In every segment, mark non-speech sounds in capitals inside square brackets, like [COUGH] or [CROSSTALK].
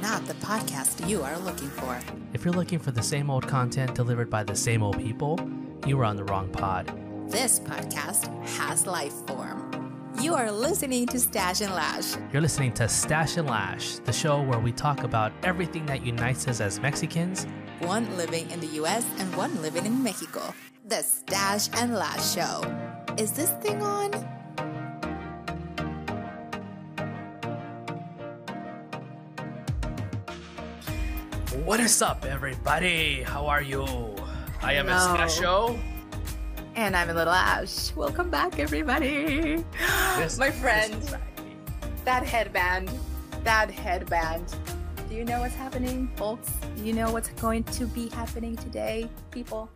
not the podcast you are looking for. If you're looking for the same old content delivered by the same old people, you are on the wrong pod. This podcast has life form. You are listening to Stash and Lash. You're listening to Stash and Lash, the show where we talk about everything that unites us as Mexicans. One living in the US and one living in Mexico. The Stash and Lash Show. Is this thing on? What is up, everybody? How are you? I am Hello. Estasio. And I'm a little Ash. Welcome back, everybody. This- My friend, that headband, that headband. Do you know what's happening, folks? Do you know what's going to be happening today, people?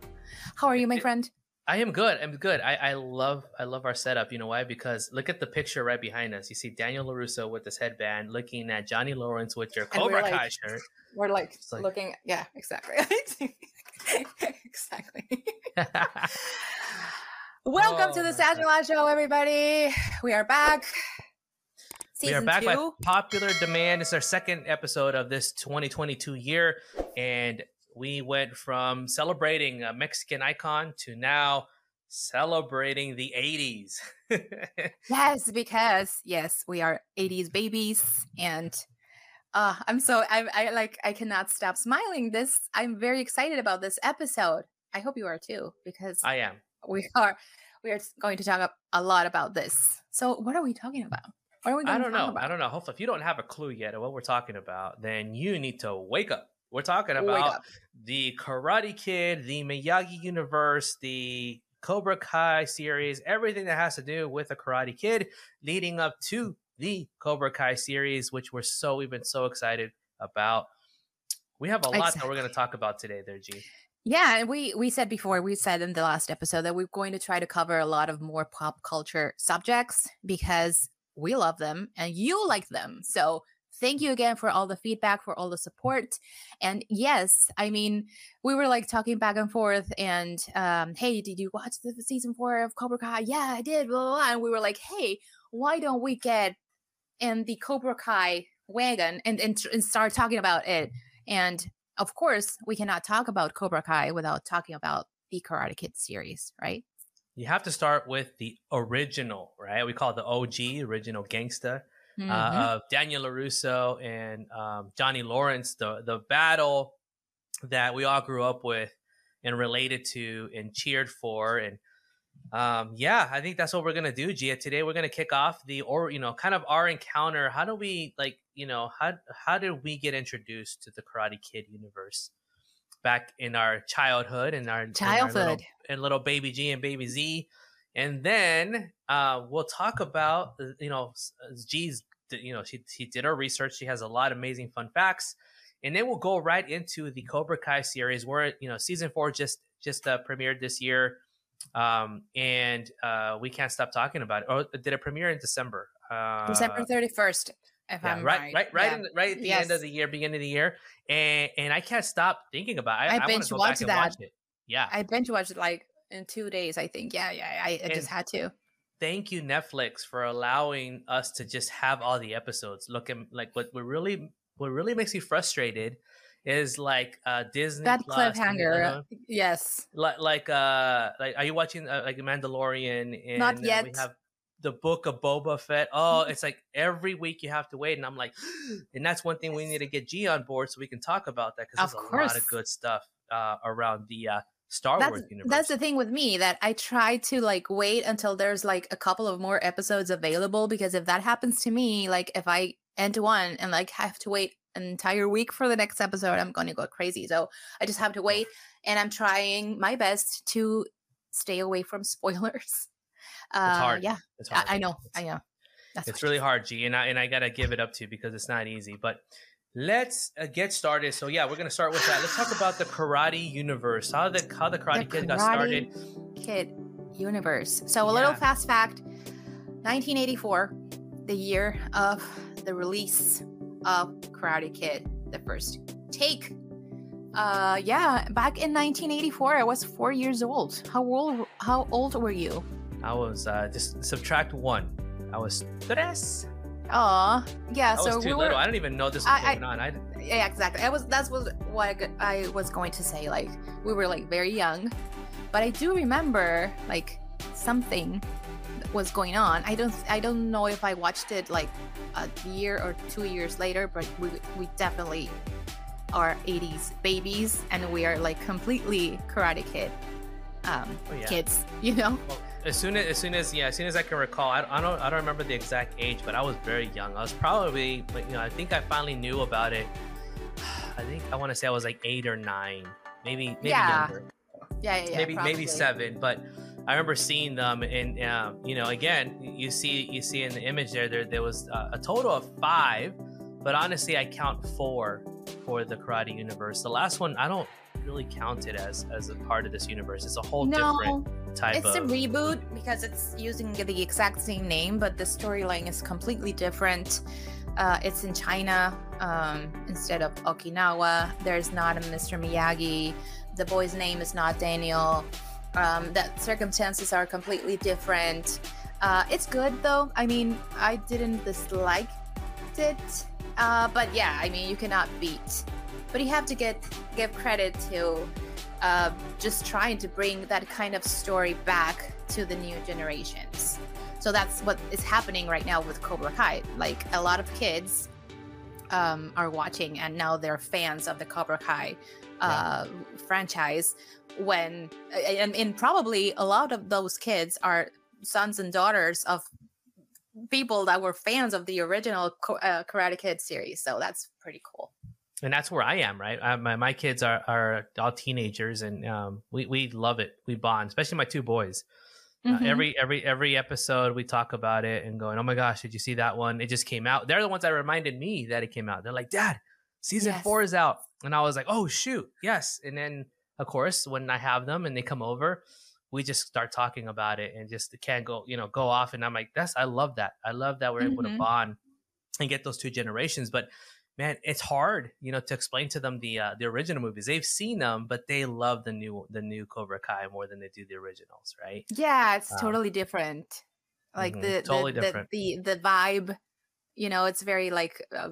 How are you, my friend? I am good. I'm good. I, I love I love our setup. You know why? Because look at the picture right behind us. You see Daniel Larusso with his headband, looking at Johnny Lawrence with your Cobra like- Kai shirt. We're like, like- looking. Yeah, exactly. [LAUGHS] exactly. [LAUGHS] Welcome Oh, to the oh, my Stash Show, everybody. We are back. we are Season back by popular demand. It's our second episode of this 2022 year, and we went from celebrating a Mexican icon to now celebrating the 80s. [LAUGHS] Yes, because yes, we are 80s babies and uh I'm so I I like I cannot stop smiling. This I'm very excited about this episode. I hope you are too because I am. we are we are going to talk a lot about this. So what are we talking about? What are we going I don't know. about? I don't know. Hopefully, if you don't have a clue yet of what we're talking about, then you need to wake up. We're talking about the Karate Kid, the Miyagi universe, the Cobra Kai series, everything that has to do with the Karate Kid leading up to the Cobra Kai series, which we're so we've been so excited about. We have a lot that we're going to talk about today, there, G. Yeah, and we we said before, we said in the last episode that we're going to try to cover a lot of more pop culture subjects because we love them and you like them. So thank you again for all the feedback, for all the support. And yes, I mean, we were like talking back and forth and um, hey, did you watch the season four of Cobra Kai? Yeah, I did, blah, blah, blah. And we were like, hey, why don't we get in the Cobra Kai wagon and, and, and start talking about it? And of course, we cannot talk about Cobra Kai without talking about the Karate Kid series, right? You have to start with the original, right? We call it the OG, original gangsta. Mhm. uh, of Daniel Larusso and um, Johnny Lawrence, the the battle that we all grew up with and related to and cheered for, and um, yeah, I think that's what we're gonna do, Gia. Today we're gonna kick off the or you know kind of our encounter. How do we like you know how how did we get introduced to the Karate Kid universe back in our childhood and our Childhood. little, and little baby G and baby Z. And then uh, we'll talk about uh, you know uh, G's you know she she did her research. She has a lot of amazing fun facts, and then we'll go right into the Cobra Kai series where you know season four just just uh, premiered this year, um, and uh, we can't stop talking about it. Or did it premiere in December? Uh, December 31st, if yeah, I'm right, right. right, right, Yeah. the, right at the end of the year, beginning of the year, and and I can't stop thinking about. It. I, I I, want binge to go back watched that. watch it. Yeah, I binge watched it like in two days, I think. Yeah, yeah, I, I just had to. thank you netflix for allowing us to just have all the episodes looking like what what really what really makes me frustrated is like uh disney That Plus cliffhanger. other- Yes. like like uh like are you watching uh, like mandalorian and Not uh, we have the book of boba fett oh [LAUGHS] it's like every week you have to wait and i'm like [GASPS] and that's one thing we need to get g on board so we can talk about that because there's a lot of good stuff uh around the uh star That's, wars universe that's the thing with me that I try to like wait until there's like a couple of more episodes available because if that happens to me, like if I end one and like have to wait an entire week for the next episode, I'm going to go crazy. So I just have to wait and I'm trying my best to stay away from [LAUGHS] spoilers. Uh, it's hard Yeah, it's I, hard. I know. It's- I know. That's it's really hard, G, and I and I gotta give it up to you because it's not easy. But let's uh, get started. So yeah, we're gonna start with that. Let's talk about the karate universe. How the how the Karate The Kid got started. Kid universe. So a little fast fact 1984, the year of the release of Karate Kid, the first take. Uh yeah, back in 1984 I was 4 years old. How old how old were you? I was uh, just subtract one. I was tres. Aw, yeah. I so was too we little. were. I didn't even know this was I- I- going on. I, yeah, exactly. I was that's was what I I was going to say. Like we were like very young, but I do remember like something was going on. I don't I don't know if I watched it like a year or two years later, but we we definitely are 80s babies and we are like completely Karate Kid um, Oh, yeah. kids. You know? Well, as soon as, as soon as yeah, as soon as I can recall, I, I don't I don't remember the exact age, but I was very young. I was probably, but you know, I think I finally knew about it. [SIGHS] I think I want to say I was like eight or nine, maybe maybe Yeah, younger, Yeah, yeah, yeah. maybe probably. maybe seven. But I remember seeing them, and um, you know, again, you see you see in the image there, there there was uh, a total of five, but honestly, I count four for the Karate Universe. The last one, I don't really count it as as a part of this universe. It's a whole No, different type of. it's of. a reboot because it's using the exact same name, but the storyline is completely different. Uh, it's in China um, instead of Okinawa. There's not a Mr. Miyagi. The boy's name is not Daniel. Um, the circumstances are completely different. Uh, it's good though. I mean, I didn't dislike it, uh, but yeah, I mean, you cannot beat. But you have to get give credit to uh, just trying to bring that kind of story back to the new generations. So that's what is happening right now with Cobra Kai. Like a lot of kids um, are watching, and now they're fans of the Cobra Kai uh, franchise. When and, and probably a lot of those kids are sons and daughters of people that were fans of the original uh, Karate Kid series. So that's pretty cool. And that's where I am, right? I, my my kids are are all teenagers, and um, we we love it. We bond, especially my two boys. Uh, Mhm. every every every episode, we talk about it and going, "Oh my gosh, did you see that one? It just came out." They're the ones that reminded me that it came out. They're like, "Dad, season Yes. four is out," and I was like, "Oh shoot, yes!" And then of course, when I have them and they come over, we just start talking about it and just can't go, you know, go off. And I'm like, "That's I love that. I love that we're able to Mhm. bond and get those two generations." But man, it's hard, you know, to explain to them the uh, the original movies. They've seen them, but they love the new the new Cobra Kai more than they do the originals, right? Yeah, it's Um, totally different. Like Mhm, the, totally the, different. the the the vibe, you know, it's very like uh,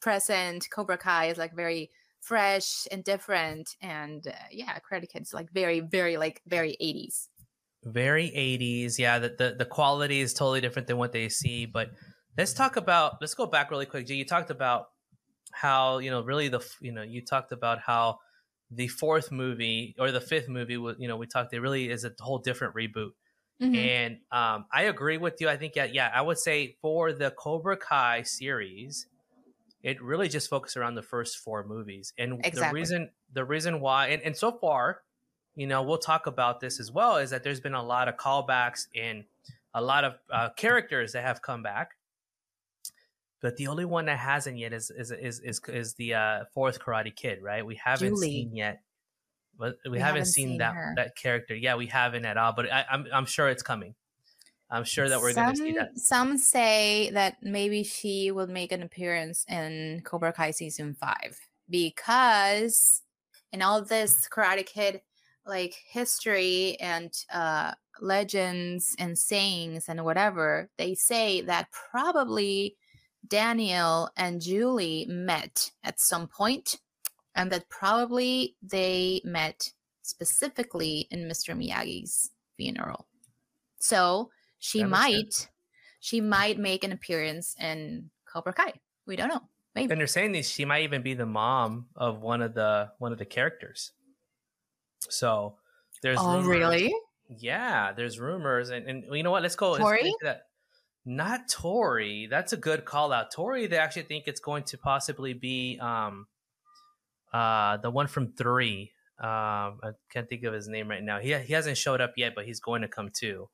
present. Cobra Kai is like very fresh and different, and uh, yeah, Karate Kid's like very very like very eighties. very 80s yeah the, the the quality is totally different than what they see but let's talk about let's go back really quick Jay, you talked about how you know really the you know you talked about how the fourth movie or the fifth movie was you know we talked it really is a whole different reboot. Mhm. and um i agree with you i think yeah, yeah i would say for the cobra kai series it really just focused around the first four movies. And the reason the reason why and, and so far you know we'll talk about this as well is that there's been a lot of callbacks and a lot of uh, characters that have come back but the only one that hasn't yet is is is is, is the uh, fourth karate kid right we haven't Julie. seen yet but we, We haven't, haven't seen, seen that her. that character yeah we haven't at all but I, i'm i'm sure it's coming i'm sure that we're going to see that Some say that maybe she will make an appearance in Cobra Kai season five because in all this Karate Kid like history and uh, legends and sayings and whatever, they say that probably Daniel and Julie met at some point, and that probably they met specifically in Mr. Miyagi's funeral. So she That might she might make an appearance in Cobra Kai. We don't know. Maybe. and they're saying this she might even be the mom of one of the one of the characters so there's Oh, rumors- really? yeah there's rumors and, and you know what let's go let's Tori? that not tori that's a good call out tori they actually think it's going to possibly be um uh the one from three um i can't think of his name right now he, he hasn't showed up yet but he's going to come too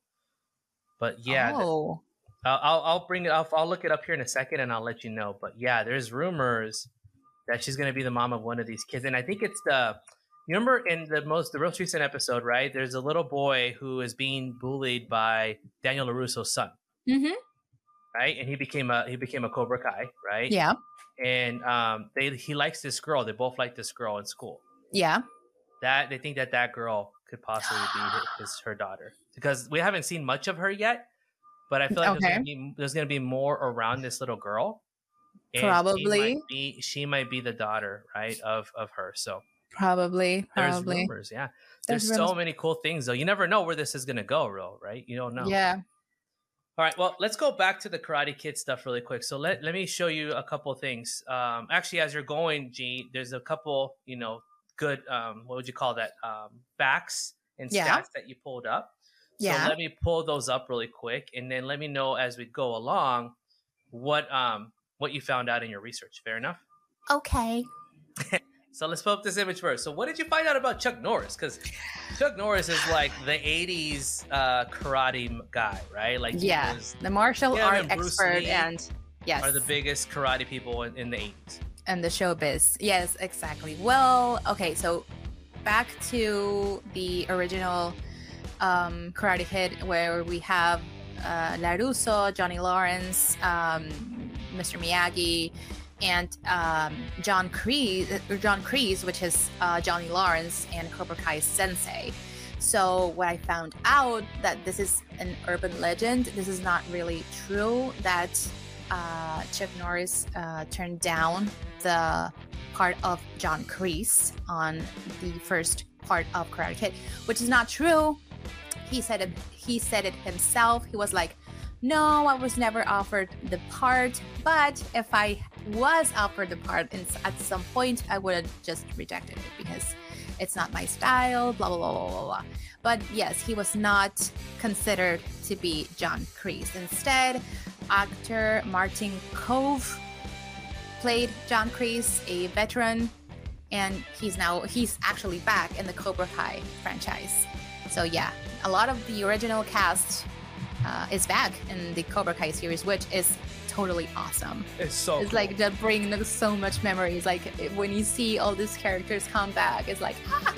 but yeah Oh. I'll, I'll I'll bring it up. I'll look it up here in a second, and I'll let you know. But yeah, there's rumors that she's gonna be the mom of one of these kids, and I think it's the. You remember in the most the most recent episode, right? There's a little boy who is being bullied by Daniel Larusso's son, hmm right? And he became a he became a Cobra Kai, right? Yeah. And um, they he likes this girl. They both like this girl in school. Yeah. That they think that that girl could possibly be [GASPS] his her daughter because we haven't seen much of her yet. But I feel like there's, gonna be, there's gonna be more around this little girl. Probably. she might, be, she might be the daughter, right, of of her. So Probably, there's probably. rumors, yeah. There's, There's so rumors. many cool things though. You never know where this is gonna go, real, right? You don't know. Yeah. All right, well, let's go back to the Karate Kid stuff really quick. So let, let me show you a couple of things. Um, actually, as you're going, G, there's a couple, you know, good, um, what would you call that? Um, facts and Yeah. stats that you pulled up. Yeah. So let me pull those up really quick, and then let me know as we go along what um what you found out in your research. Fair enough. Okay. [LAUGHS] So let's pull up this image first. So what did you find out about Chuck Norris? Because Chuck Norris is like the '80s uh, karate guy, right? Like Yeah. was- The martial Yeah, art and expert Lee and yes. are the biggest karate people in, in the 80s. and the showbiz. Yes, exactly. Well, okay, so back to the original um, Karate Kid, where we have uh, Larusso, Johnny Lawrence, um, Mr. Miyagi, and um, John Kreese, or John Kreese, which is uh, Johnny Lawrence and Cobra Kai Sensei. So what I found out that this is an urban legend. This is not really true. That uh, Chuck Norris uh, turned down the part of John Kreese on the first part of Karate Kid, which is not true. He said it. He said it himself. He was like, "No, I was never offered the part, but if I was offered the part in, at some point, I would have just rejected it because it's not my style." Blah blah blah blah blah. blah. But yes, he was not considered to be John Kreese. Instead, actor Martin Kove played John Kreese, a veteran, and he's now he's actually back in the Cobra Kai franchise. So yeah, a lot of the original cast uh, is back in the Cobra Kai series, which is totally awesome. It's so It's like that bringing so much memories. Like when you see all these characters come back, it's like ah,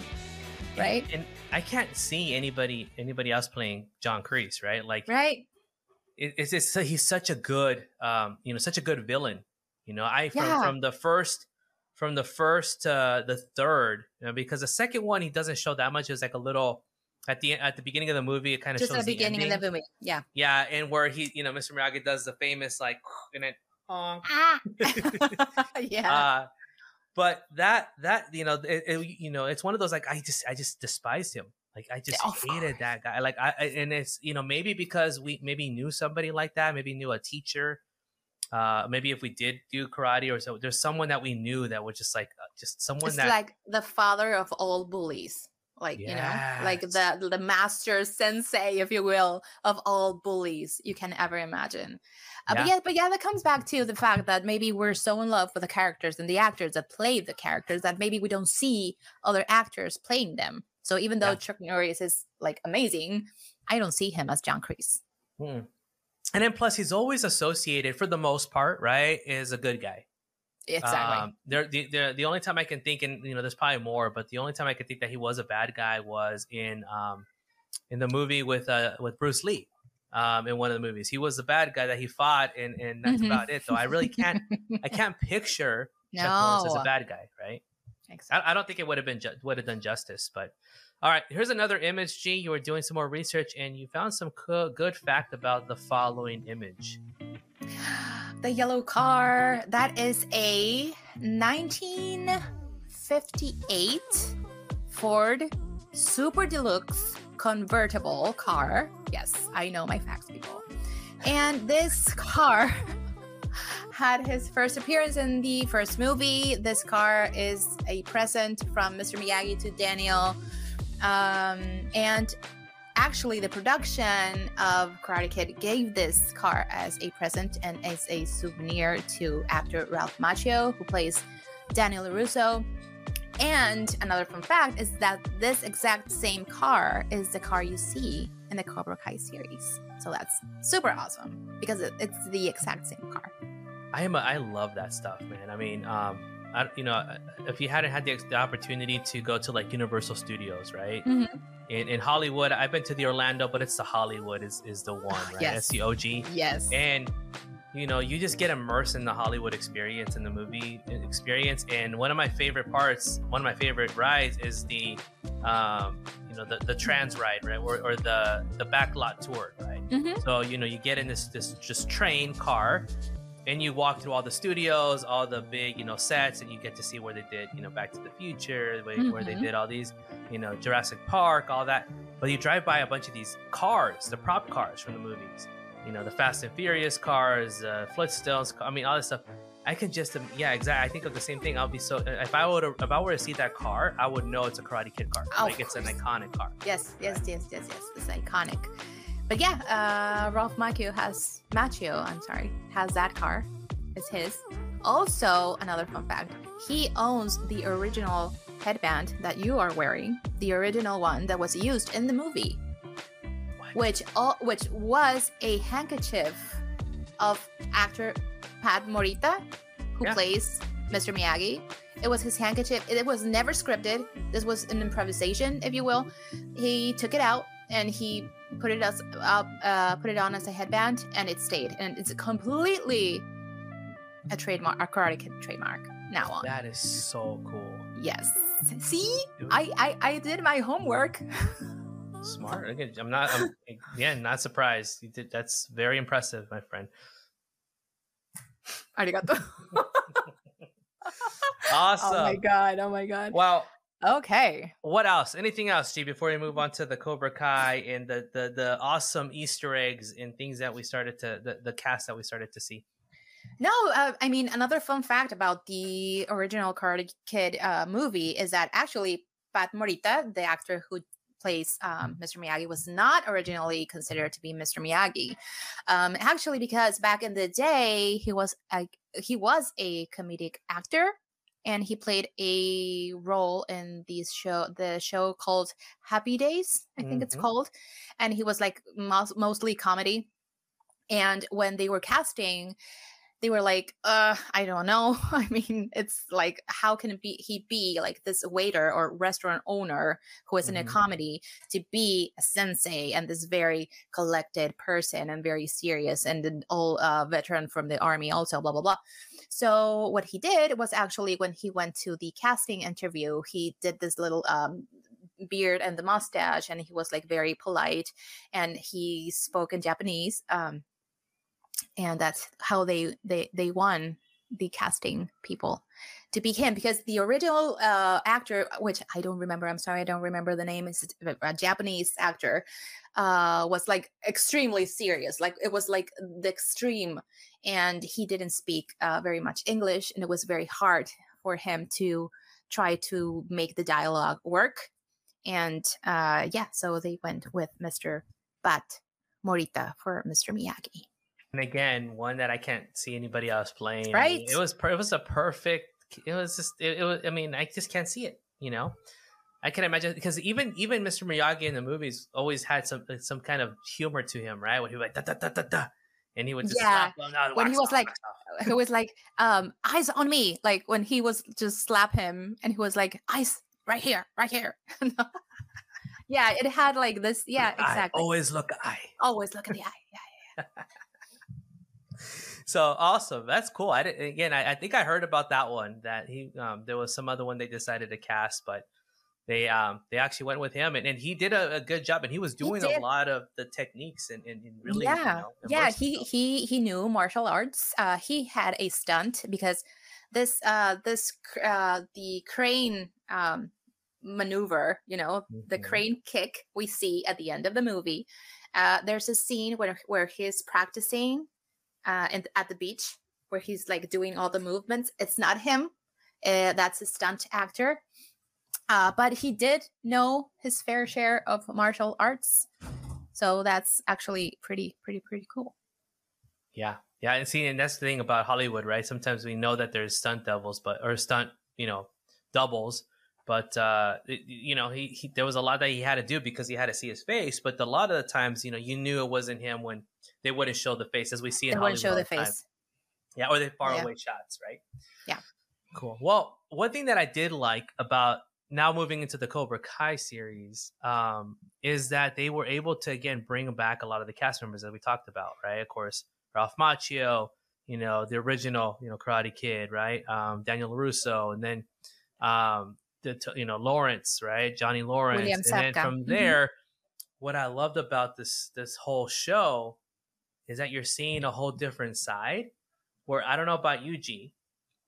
right, And, I can't see anybody anybody else playing John Kreese, right? Like right, it, it's just he's such a good um you know such a good villain. You know, I from, Yeah. from the first from the first to the third, you know, because the second one he doesn't show that much. It's like a little at the at the beginning of the movie. It kind of just shows at the beginning ending. of the movie. Yeah. Yeah, and where he, you know, Mr. Miyagi does the famous like, [SNIFFS] and then, honk. Ah. [LAUGHS] [LAUGHS] yeah. uh, but that that you know, it, it- you know, it's one of those like I just I just despised him. Like I just Of hated that guy. Like I I- and it's you know maybe because we maybe knew somebody like that, maybe knew a teacher. Uh, maybe if we did do karate or so, there's someone that we knew that was just like uh, just someone it's that like the father of all bullies like you know like the the master sensei if you will of all bullies you can ever imagine uh, but Yeah. yeah but yeah that comes back to the fact that maybe we're so in love with the characters and the actors that play the characters that maybe we don't see other actors playing them so even though Yeah. chuck norris is like amazing i don't see him as john kreese Hmm. And then plus he's always associated for the most part, right, is a good guy. Exactly Um, there, the, the the only time I can think, and you know, there's probably more, but the only time I can think that he was a bad guy was in um, in the movie with uh with Bruce Lee. Um, in one of the movies, he was the bad guy that he fought, and and that's Mhm. about it. Though I really can't, I can't picture [LAUGHS] Chuck Norris as a bad guy, right? exactly. I, I don't think it would have been ju- would have done justice. But all right, here's another image. G, you were doing some more research, and you found some co- good fact about the following image. [SIGHS] The yellow car, that is a 1958 Ford Super Deluxe convertible car. Yes, I know my facts, people. And this car [LAUGHS] had his first appearance in the first movie. This car is a present from Mr. Miyagi to Daniel. Um, and actually the production of Karate Kid gave this car as a present and as a souvenir to actor Ralph Macchio, who plays Daniel LaRusso. And another fun fact is that this exact same car is the car you see in the Cobra Kai series. So that's super awesome because it's the exact same car. I am. A, I love that stuff, man. I mean, um, I, you know, if you hadn't had the, the opportunity to go to like Universal Studios, right? Mhm. In, in Hollywood, I've been to the Orlando, but it's the Hollywood is is the one, [SIGHS] right? Yes. That's the OG. Yes. and you know you just get immersed in the hollywood experience and the movie experience and one of my favorite parts one of my favorite rides is the um you know the, the trans ride right or, or the the backlot tour right Mhm. so you know you get in this this just train car and you walk through all the studios, all the big, you know, sets, and you get to see where they did, you know, Back to the Future, where, mm-hmm. where they mm-hmm. did all these, you know, Jurassic Park, all that. But you drive by a bunch of these cars, the prop cars from the movies, you know, the Fast and Furious cars, uh, Flintstones. I mean, all this stuff. I can just, yeah, exactly. I think of the same thing. I'll be so if I would if I were to see that car, I would know it's a Karate Kid car. Oh, like it's an iconic car. Yes, yes, yes, yes, yes. It's iconic. But yeah, uh, Ralph Macchio has Macchio. I'm sorry, has that car. It's his. Also, another fun fact: he owns the original headband that you are wearing, the original one that was used in the movie, what? which all, which was a handkerchief of actor Pat Morita, who yeah. plays Mr. Miyagi. It was his handkerchief. It was never scripted. This was an improvisation, if you will. He took it out and he put it as up, uh, put it on as a headband, and it stayed. And it's completely a trademark, a Karate Kid trademark now on. That is so cool. Yes. See, I I, I did my homework. [LAUGHS] Smart. I'm not. I'm, again, not surprised. You did. That's very impressive, my friend. Arigato. [LAUGHS] [LAUGHS] awesome. Oh my god. Oh my god. Well. Okay. What else? Anything else, G? Before we move on to the Cobra Kai and the the the awesome Easter eggs and things that we started to the the cast that we started to see. No, uh, I mean another fun fact about the original Karate Kid uh, movie is that actually Pat Morita, the actor who plays um, Mr. Miyagi was not originally considered to be Mr. Miyagi. Um, actually, because back in the day, he was a, he was a comedic actor, and he played a role in these show the show called Happy Days, I think mm-hmm. it's called, and he was like mostly comedy. And when they were casting, they were like, uh, I don't know. [LAUGHS] I mean, it's like, how can it be he be like this waiter or restaurant owner who is mm-hmm. in a mm-hmm. comedy to be a sensei and this very collected person and very serious and an old uh, veteran from the army also, blah, blah, blah. So what he did was actually when he went to the casting interview, he did this little um, beard and the mustache and he was like very polite and he spoke in Japanese. Um, and that's how they they they won the casting people to be him because the original uh, actor, which I don't remember, I'm sorry, I don't remember the name, is a Japanese actor, uh, was like extremely serious. Like it was like the extreme, and he didn't speak uh, very much English, and it was very hard for him to try to make the dialogue work. And uh, yeah, so they went with Mr. Pat Morita for Mr. Miyagi. And again, one that I can't see anybody else playing. Right. It was it was a perfect. It was just it, it was. I mean, I just can't see it. You know. I can imagine because even even Mr. Miyagi in the movies always had some some kind of humor to him, right? When he was like da da da da da, and he would just yeah. when he was like, he [LAUGHS] was like, um, eyes on me, like when he was just slap him, and he was like, eyes right here, right here. [LAUGHS] yeah, it had like this. Yeah, exactly. always look at eye. Always look at the eye. Yeah, yeah. [LAUGHS] so awesome. That's cool. I did, again I, I, think i heard about that one that he um, there was some other one they decided to cast but they um they actually went with him and, and he did a, a good job and he was doing he a lot of the techniques and, and, and really yeah. you know, yeah he he he knew martial arts. Uh he had a stunt because this uh this uh the crane um maneuver you know mm-hmm. the crane kick we see at the end of the movie uh there's a scene where where he's practicing uh, in, at the beach where he's like doing all the movements. It's not him. Uh, that's a stunt actor. Uh, but he did know his fair share of martial arts. So that's actually pretty, pretty, pretty cool. Yeah. Yeah. And see, and that's the thing about Hollywood, right? Sometimes we know that there's stunt devils, but, or stunt, you know, doubles, but uh, you know, he, he, there was a lot that he had to do because he had to see his face. But a lot of the times, you know, you knew it wasn't him when they wouldn't show the face, as we see in they Hollywood. Wouldn't show the face. Yeah, or they far yeah. away shots, right? Yeah. Cool. Well, one thing that I did like about now moving into the Cobra Kai series um, is that they were able to again bring back a lot of the cast members that we talked about, right? Of course, Ralph Macchio, you know, the original, you know, Karate Kid, right? Um, Daniel LaRusso, and then um, the you know Lawrence, right? Johnny Lawrence, William and then from mm-hmm. there, mm-hmm. what I loved about this this whole show is that you're seeing a whole different side where I don't know about you, G,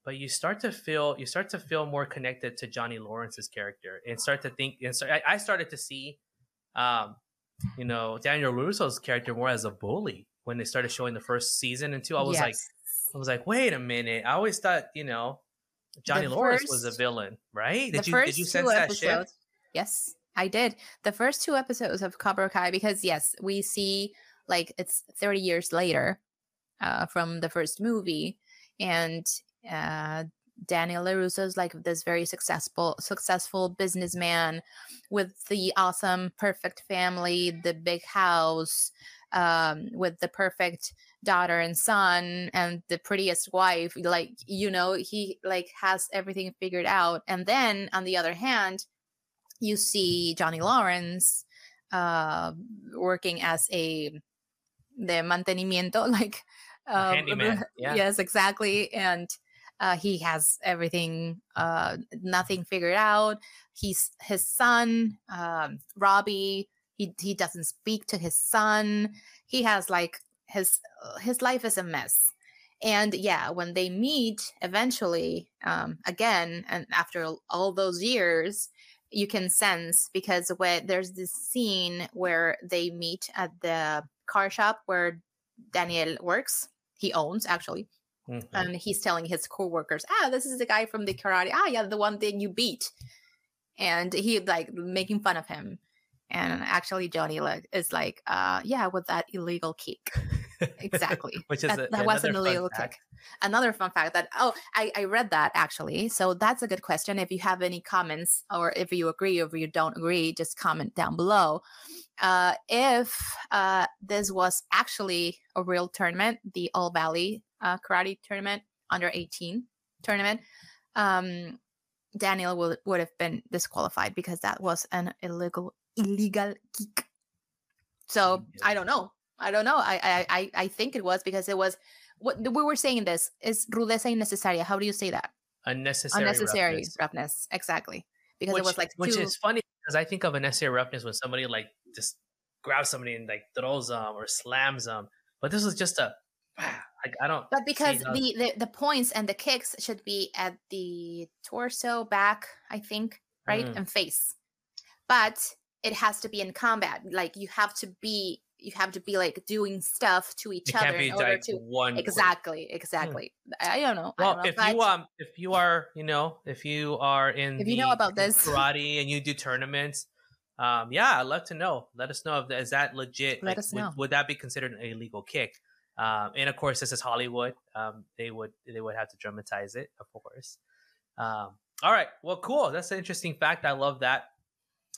but you start to feel you start to feel more connected to Johnny Lawrence's character and start to think and start, I, I started to see um you know Daniel Russo's character more as a bully when they started showing the first season and two. I was yes. like I was like, wait a minute. I always thought, you know, Johnny the Lawrence first, was a villain, right? Did you did you sense that shit? Yes, I did. The first two episodes of Cobra Kai because yes, we see like it's 30 years later uh, from the first movie and uh, Daniel LaRusso is like this very successful successful businessman with the awesome perfect family, the big house, um, with the perfect daughter and son and the prettiest wife. Like you know, he like has everything figured out. And then on the other hand, you see Johnny Lawrence uh, working as a the mantenimiento, [LAUGHS] like um, [LAUGHS] handyman. Yeah. Yes, exactly. And uh, he has everything, uh, nothing figured out. He's his son, um, Robbie. He he doesn't speak to his son. He has like his his life is a mess. And yeah, when they meet eventually, um, again, and after all those years, you can sense because when there's this scene where they meet at the car shop where Daniel works, he owns actually, Mm-hmm. And he's telling his coworkers, ah, this is the guy from the karate. Ah, yeah, the one thing you beat. And he like making fun of him. And actually, Johnny like is like, uh, yeah, with that illegal kick. [LAUGHS] [LAUGHS] exactly. Which is that, a, that was an illegal kick. Another fun fact that oh, I, I read that actually. So that's a good question. If you have any comments or if you agree or if you don't agree, just comment down below. Uh, if uh, this was actually a real tournament, the All Valley uh, karate tournament, under 18 tournament, um, Daniel would, would have been disqualified because that was an illegal illegal kick. So. I don't know. I don't know. I, I I think it was because it was what we were saying this is rudeza innecesaria. How do you say that? Unnecessary, unnecessary roughness. roughness. Exactly. Because which, it was like which is funny because I think of unnecessary roughness when somebody like just grabs somebody and like throws them or slams them, but this was just a [SIGHS] like I don't. But because the, the the points and the kicks should be at the torso, back, I think, right, mm. and face. But it has to be in combat. Like you have to be you have to be like doing stuff to each it other in order to one exactly exactly hmm. i don't know well don't know if, if you um if you are you know if you are in if you know about this [LAUGHS] karate and you do tournaments um yeah i'd love to know let us know if that, is that legit let like, us know would, would that be considered a legal kick um, and of course, this is Hollywood. Um, they would they would have to dramatize it, of course. Um, all right, well, cool. That's an interesting fact. I love that.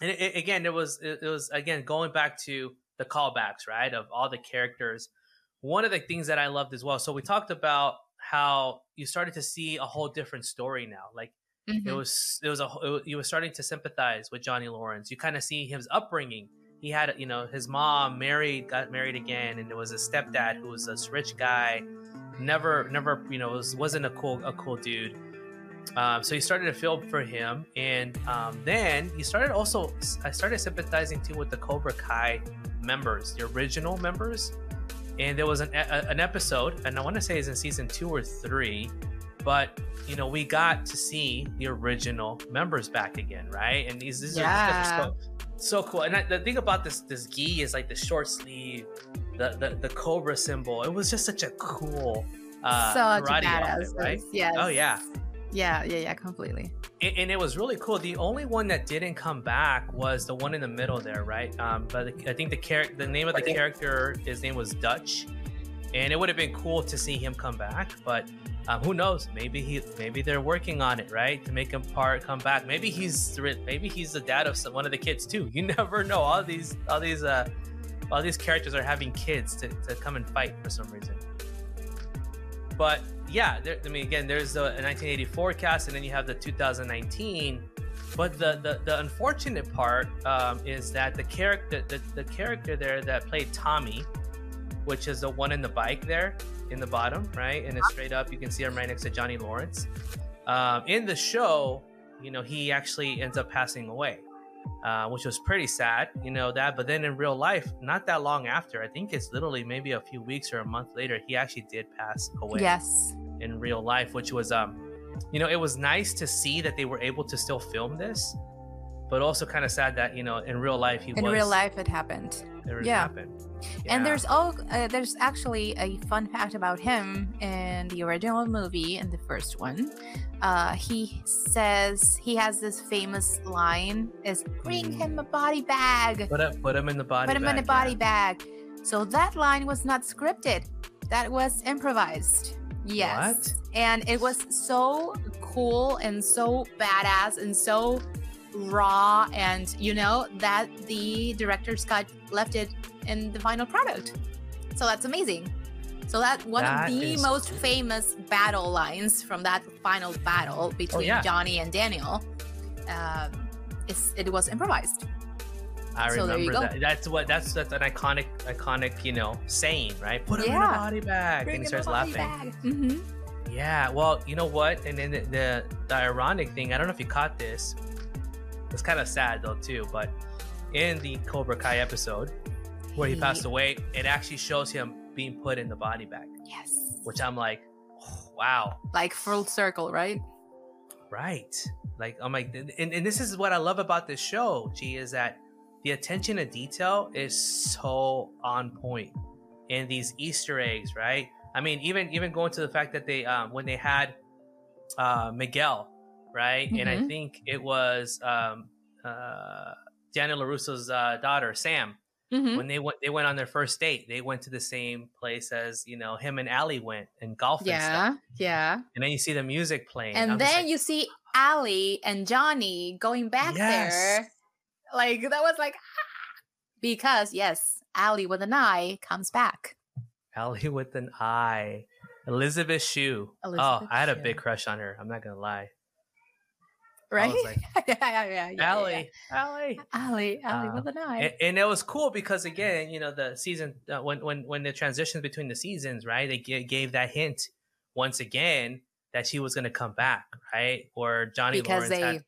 And it, it, again, it was it, it was again going back to the callbacks, right? Of all the characters. One of the things that I loved as well. So we talked about how you started to see a whole different story now. Like mm-hmm. it was it was a it you were starting to sympathize with Johnny Lawrence. You kind of see his upbringing he had you know his mom married got married again and it was a stepdad who was this rich guy never never you know was wasn't a cool a cool dude um, so he started to feel for him and um, then you started also i started sympathizing too with the cobra kai members the original members and there was an, a, an episode and i want to say it's in season two or three but you know we got to see the original members back again right and these, these yeah. are so cool. And I, the thing about this this gi is like the short sleeve, the the, the cobra symbol. It was just such a cool uh, such karate outfit, right? Yes. Oh yeah. Yeah, yeah, yeah, completely. And, and, it was really cool. The only one that didn't come back was the one in the middle there, right? Um, but I think the character, the name of the character, his name was Dutch, and it would have been cool to see him come back. But um, who knows? Maybe he, maybe they're working on it, right, to make him part come back. Maybe he's, maybe he's the dad of some, one of the kids too. You [LAUGHS] never know. All these, all these, uh, all these characters are having kids to, to come and fight for some reason. But yeah, there, I mean, again, there's the 1984 cast, and then you have the 2019. But the the, the unfortunate part um, is that the character the, the character there that played Tommy, which is the one in the bike there, in the bottom, right? And it's straight up. You can see him right next to Johnny Lawrence. Um, in the show, you know, he actually ends up passing away. Uh, which was pretty sad, you know that. But then in real life, not that long after, I think it's literally maybe a few weeks or a month later, he actually did pass away. Yes. In real life, which was um, you know, it was nice to see that they were able to still film this, but also kind of sad that you know in real life he in was, real life it happened. It yeah. happened. And there's all uh, there's actually a fun fact about him in the original movie in the first one. Uh, he says he has this famous line: "Is bring him a body bag, put him put him in the body. put him in a bag, body yeah. bag." So that line was not scripted; that was improvised. Yes, What? and it was so cool and so badass and so raw and you know that the director's cut left it in the final product so that's amazing so that one That of the is most famous battle lines from that final battle between Oh, yeah. johnny and daniel um, is, it was improvised I So remember that. That's what that's that's an iconic iconic you know saying right. Put him in a body bag, and he starts laughing. hmm Yeah, well, you know what? And then the, the the ironic thing, I don't know if you caught this. It's kind of sad though too, but in the Cobra Kai episode where he passed away, it actually shows him being put in the body bag, yes which I'm like, oh, wow, like full circle right right. Like I'm like, and, and this is what I love about this show, G, is that the attention to detail is so on point in these Easter eggs, right? I mean, even even going to the fact that they um when they had uh Miguel, right? And I Mhm. think it was um uh Daniel LaRusso's uh, daughter, Sam, hmm when they went they went on their first date, they went to the same place as, you know, him and Ali went and golf and stuff. yeah yeah And then you see the music playing. and I'm then like, you see Ali and Johnny going back Yes. there. Like that was like ah, because yes, Ali with an eye comes back. Ali with an eye. Elizabeth Shue. oh, I had a big crush on her. I'm not gonna lie. Right? like, [LAUGHS] yeah, yeah, yeah, yeah, Ali, Ali. yeah. Ali, Ali Uh, with an eye. And, and it was cool because again, you know, the season uh, when when when the transitions between the seasons, right? They g- gave that hint once again that she was gonna come back, right? Or Johnny because Lawrence they had,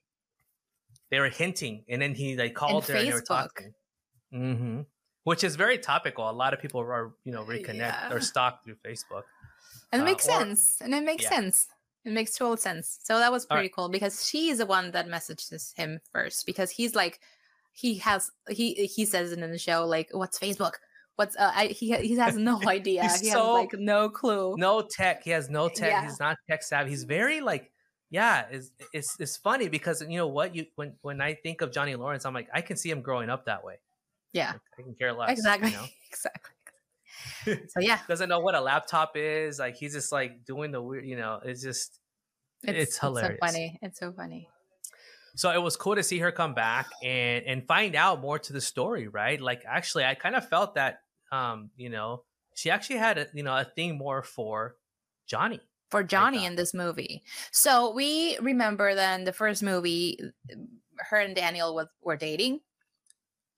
they were hinting, and then he like called her and they were Facebook. talking. hmm Which is very topical. A lot of people are you know reconnect Yeah. or stalk through Facebook. and it uh, makes or- sense. And it makes Yeah. sense. It makes total sense. So that was All right. pretty cool because she's the one that messages him first because he's like he has he he says it in the show like what's Facebook? What's uh I, he he has [LAUGHS] no idea. He's he has like no clue. no tech. He has no tech. Yeah. He's not tech savvy. He's very like, yeah. It's it's it's funny because you know what you when when I think of Johnny Lawrence, I'm like I can see him growing up that way. Yeah. I can care less. exactly. You know? [LAUGHS] exactly. [LAUGHS] So yeah, Doesn't know what a laptop is. Like he's just like doing the weird. You know, it's just It's hilarious. so funny. It's so funny. so it was cool to see her come back and and find out more to the story. Right. Like actually, I kind of felt that um you know she actually had a you know a thing more for Johnny. For Johnny in this movie. So we remember then the first movie, her and Daniel was, were dating.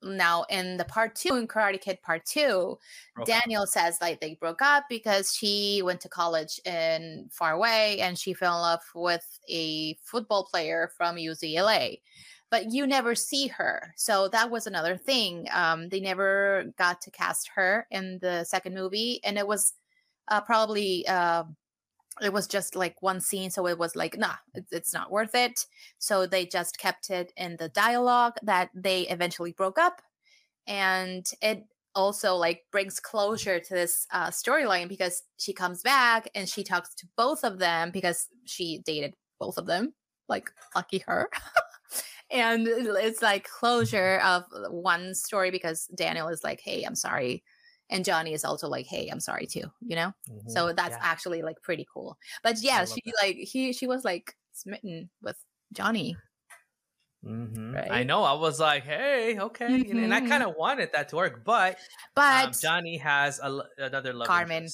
Now in the part two, in Karate Kid Part Two, up. Daniel says like they broke up because she went to college in far away and she fell in love with a football player from UCLA. But you never see her. So that was another thing. Um, they never got to cast her in the second movie. And it was uh, probably uh, it was just like one scene. So it was like, nah, it's, not worth it. So they just kept it in the dialogue that they eventually broke up. And it also like brings closure to this uh, storyline because she comes back and she talks to both of them because she dated both of them like lucky her [LAUGHS] and it's like closure of one story because daniel is like hey i'm sorry and johnny is also like hey i'm sorry too you know Mhm. so that's Yeah. actually like pretty cool but yeah she that. like he she was like smitten with johnny Mhm. I know. I was like, hey, okay, and, and I Mhm. kind of wanted that to work, but, but um, Johnny has a, another love Carmen.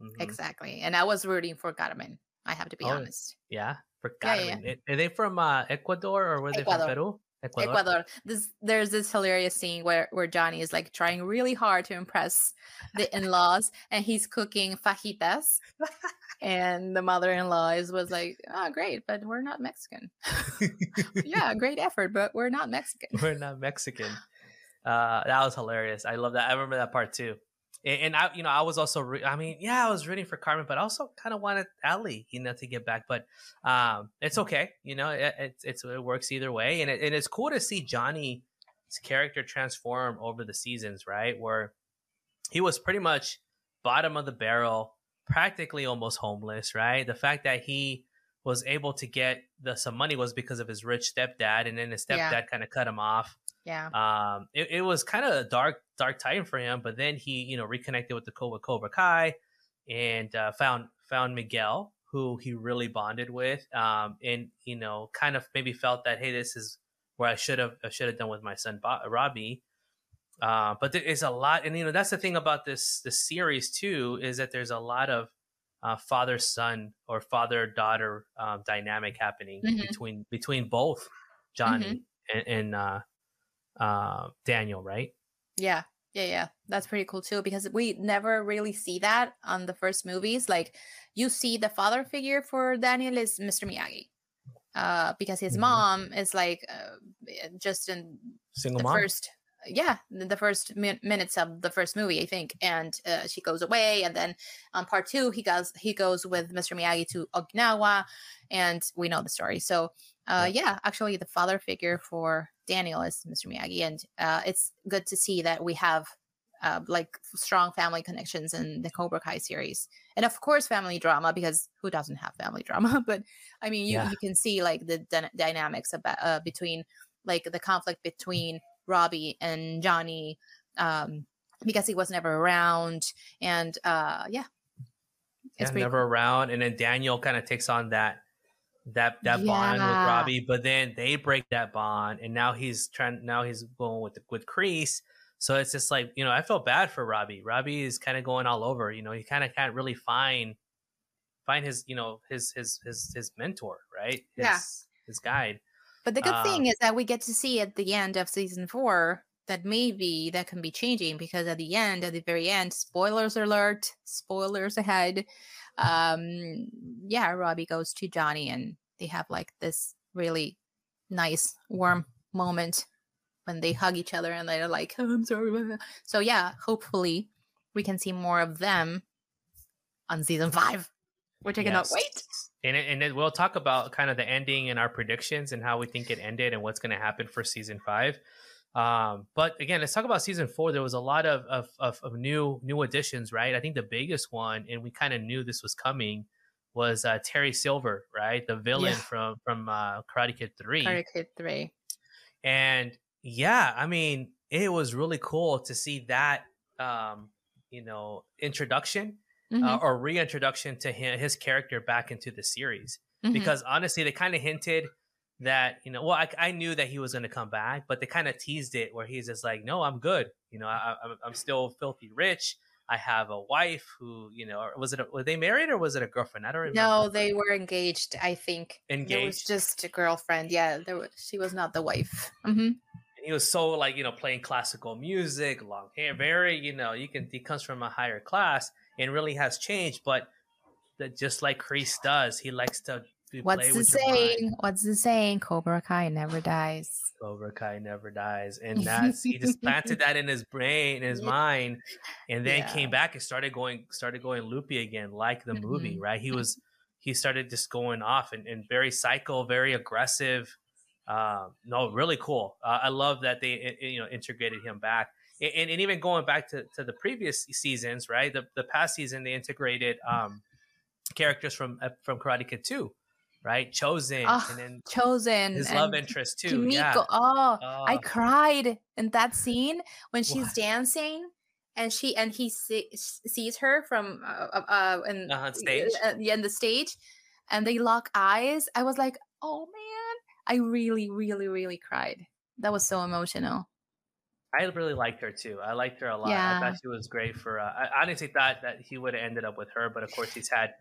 Mhm. exactly and i was rooting for Carmen. i have to be Oh, honest Yeah, for Yeah, yeah, Carmen. Are they from uh, Ecuador or were they Ecuador. from Peru? Ecuador. Ecuador. This there's this hilarious scene where where Johnny is like trying really hard to impress the in-laws, and he's cooking fajitas, and the mother-in-law is was like, "Oh, great, but we're not Mexican." [LAUGHS] yeah, great effort, but we're not Mexican. We're not Mexican. Uh, that was hilarious. I love that. I remember that part too. And, and I, you know, I was also, re- I mean, yeah, I was rooting for Carmen, but I also kind of wanted Ellie, you know, to get back. But um, it's okay, you know, it, it, it's it works either way, and it, and it's cool to see Johnny's character transform over the seasons, right? Where he was pretty much bottom of the barrel, practically almost homeless, right? The fact that he was able to get the some money was because of his rich stepdad, and then his stepdad Yeah. kind of cut him off. Yeah, Um, it, it was kind of a dark, dark time for him, but then he, you know, reconnected with the Cobra Cobra Kai and uh, found found Miguel, who he really bonded with, um, and you know, kind of maybe felt that hey, this is where I should have I should have done with my son Bo- Robbie. Uh, but there is a lot, and you know, that's the thing about this this series too is that there's a lot of uh, father son or father daughter um, dynamic happening Mhm. between between both Johnny and, and uh, uh, Daniel, right? yeah, yeah, yeah. That's pretty cool too because we never really see that on the first movies. Like you see the father figure for Daniel is Mr. Miyagi. Uh, because his Mhm. mom is like uh, just in Single the mom. first yeah the first min- minutes of the first movie i think and uh, she goes away and then on part two he goes he goes with mr miyagi to okinawa and we know the story so uh yeah actually the father figure for daniel is mr miyagi and uh it's good to see that we have uh, like strong family connections in the Cobra Kai series, and of course family drama because who doesn't have family drama? [LAUGHS] But I mean, you, Yeah. you can see like the dyna- dynamics about uh, between like the conflict between Robbie and Johnny um, because he was never around, and uh, yeah, yeah, pretty never around, and then Daniel kind of takes on that that that bond with Robbie, but then they break that bond, and now he's trying. Now he's going with the, with Kreese. So it's just like you know, I feel bad for Robbie. Robbie is kind of going all over. You know, he kind of can't really find find his you know his his his his mentor, right? His, Yeah. his guide. But the good Um, thing is that we get to see at the end of season four that maybe that can be changing because at the end, at the very end, spoilers alert, spoilers ahead. Um, yeah, Robbie goes to Johnny and they have like this really nice, warm moment when they hug each other and they're like, oh, [LAUGHS] I'm sorry. blah, blah." So, yeah, hopefully we can see more of them on season five, which I cannot Yes. wait. And it, and it, we'll talk about kind of the ending and our predictions and how we think it ended and what's going to happen for season five. Um, but again, let's talk about season four. There was a lot of, of, of, of new new additions, right? I think the biggest one, and we kind of knew this was coming, was uh, Terry Silver, right? The villain Yeah. from from uh, Karate Kid Three. Karate Kid 3. And yeah, I mean, it was really cool to see that, um, you know, introduction uh, Mhm, or reintroduction to him, his character back into the series mhm. because honestly, they kind of hinted that you know, well, I, I knew that he was going to come back, but they kind of teased it where he's just like, "No, I'm good. You know, I, I'm, I'm still filthy rich. I have a wife who, you know, was it a, were they married or was it a girlfriend? I don't remember. No, they were engaged. I think It was engaged. just a girlfriend. Yeah, there was, she was not the wife. hmm he was so like you know playing classical music, long hair, very you know you can he comes from a higher class and really has changed, but that just like Kreese does, he likes to. What's the saying? What's the saying? Cobra Kai never dies. Cobra Kai never dies, and that's he just planted [LAUGHS] that in his brain, in his mind, and then Yeah. came back and started going, started going loopy again, like the movie, Mhm. right? He was, [LAUGHS] he started just going off and, and very psycho, very aggressive. Um, no, really cool. Uh, I love that they you know integrated him back, and, and, and even going back to, to the previous seasons, right? The the past season they integrated um, characters from uh, from Karate Kid Two, right? Chozen, Ah, and then Chozen. his love interest too. Kumiko. Yeah. Oh, I Oh. cried in that scene when she's What? dancing. And she and he see, sees her from uh, uh, in, Uh-huh, stage. uh, yeah, in the stage, and they lock eyes. I was like, oh man, I really, really, really cried. That was so emotional. I really liked her too. I liked her a lot. I thought she was great for. Uh, I honestly thought that he would have ended up with her, but of course he's had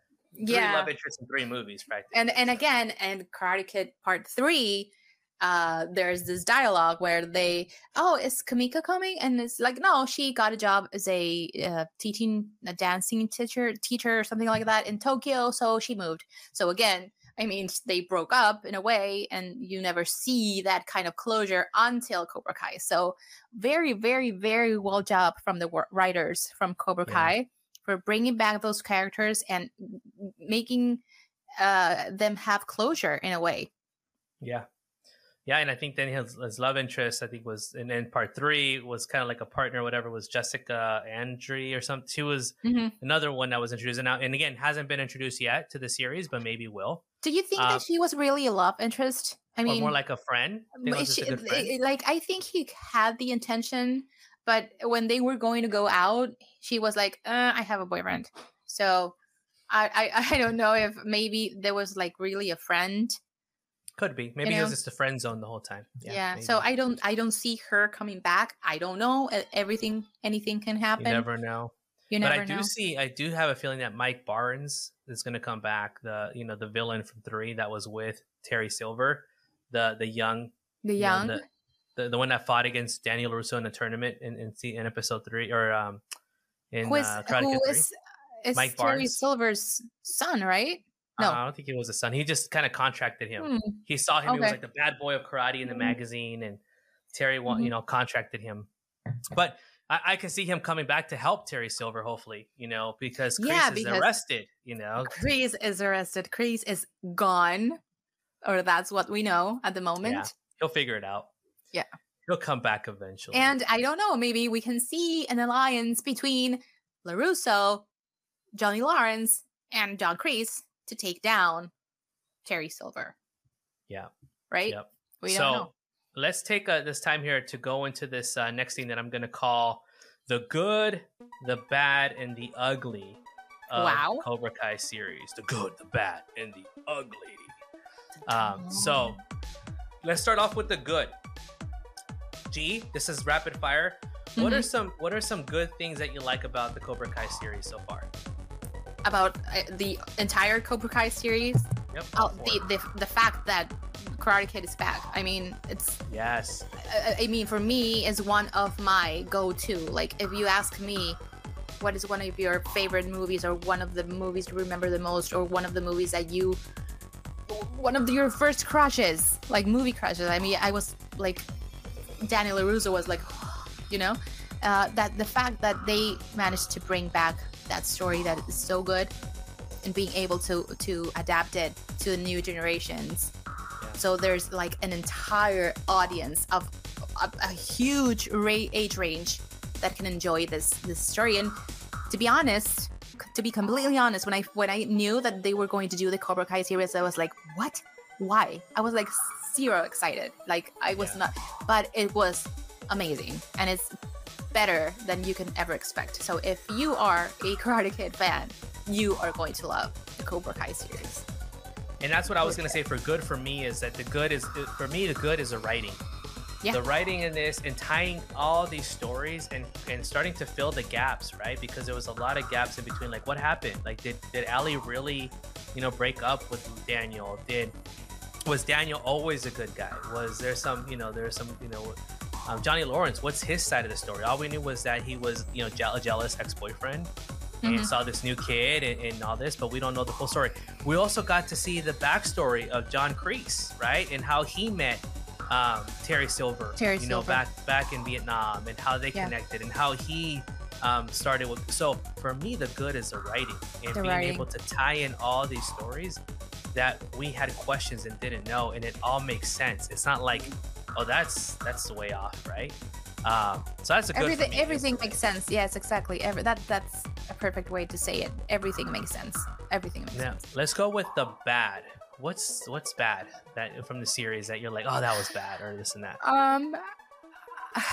three Yeah, love interests in three movies, practically. and and again and karate kid part three uh, there's this dialogue where they, oh, is Kamika coming? And it's like, no, she got a job as a uh, teaching, a dancing teacher, teacher or something like that in Tokyo, so she moved. So again, I mean, they broke up in a way, and you never see that kind of closure until Cobra Kai. So very, very, very well job from the writers from Cobra Yeah. Kai for bringing back those characters and making uh, them have closure in a way. Yeah. Yeah, and I think then his, his love interest, I think was in, part three was kind of like a partner, whatever was Jessica Andre or something. She was another one that was introduced, and now and again hasn't been introduced yet to the series, but maybe will. Do you think Um, that she was really a love interest? I or mean, more like a friend. Think it but was just she- a friend? eh, like I think he had the intention, but when they were going to go out, she was like, uh, "I have a boyfriend." So I, I [LAUGHS] I don't know if maybe there was like really a friend. Could be. Maybe it know? was just a friend zone the whole time. Yeah. so. I don't I don't see her coming back. I don't know. Everything anything can happen. you never know. You never but I do see, I do have a feeling that Mike Barnes is going to come back. The you know the villain from three that was with Terry Silver, the the young the you know, young. the, the the one that fought against Daniel Russo in the tournament in in, in episode three or um in who is uh, who 3. is is Mike Terry Barnes. Silver's son, right? No. Uh, I don't think he was a son. He just kind of contracted him. Hmm. He saw him. He was like the bad boy of karate in the Mhm. magazine, and Terry, Mhm. you know, contracted him. But I, I can see him coming back to help Terry Silver, hopefully, you know, because Kreese Yeah, is because- arrested. You know, Kreese is arrested. Kreese is gone, or that's what we know at the moment. he'll figure it out. Yeah. he'll come back eventually. And I don't know, maybe we can see an alliance between LaRusso, Johnny Lawrence, and John Kreese to take down Terry Silver. Yeah. Right? Yep. We so don't know. let's take uh, this time here to go into this uh, next thing that I'm going to call the good, the bad, and the ugly of Wow. Cobra Kai series. The good, the bad, and the ugly. Um, so let's start off with the good. G, this is rapid fire. What are Mhm. some What are some good things that you like about the Cobra Kai series so far? about uh, the entire Cobra Kai series, Yep. oh, the, the the fact that Karate Kid is back. I mean, it's yes. I I mean, for me, is one of my go-to. Like, if you ask me, what is one of your favorite movies, or one of the movies you remember the most, or one of the movies that you, one of your first crushes, like movie crushes. I mean, I was like, Daniel Larusso was like, [GASPS] you know, uh, that the fact that they managed to bring back that story that is so good, and being able to to adapt it to new generations. So there's like an entire audience of a, a huge ra- age range that can enjoy this this story. And to be honest to be completely honest when i when i knew that they were going to do the cobra kai series i was like what? Why? I was like zero excited like i was Yeah. not but it was amazing and it's better than you can ever expect so if you are a karate kid fan you are going to love the cobra kai series And that's what I was gonna say for good for me is that the good is for me the good is the writing. Yeah. The writing in this and tying all these stories and and starting to fill the gaps, right? Because there was a lot of gaps in between. Like what happened? Like did did Ali really, you know, break up with Daniel? Did was Daniel always a good guy? Was there some, you know, there's some, you know, um, Johnny Lawrence? What's his side of the story? All we knew was that he was, you know, je- a jealous ex-boyfriend and Mhm. saw this new kid and, and all this, but we don't know the full story. We also got to see the backstory of John Kreese, right, and how he met um, Terry Silver, Terry you know, Silver. back back in Vietnam, and how they Yeah. connected, and how he um, started with. So for me, the good is the writing and The being writing. able to tie in all these stories that we had questions and didn't know, and it all makes sense. It's not like, oh, that's that's the way off, right? Um, so that's a good. everything everything makes sense yes exactly Every, that that's a perfect way to say it everything makes sense everything makes Now, sense let's go with the bad. What's what's bad that from the series that you're like, oh, that was bad, or this and that. um [SIGHS]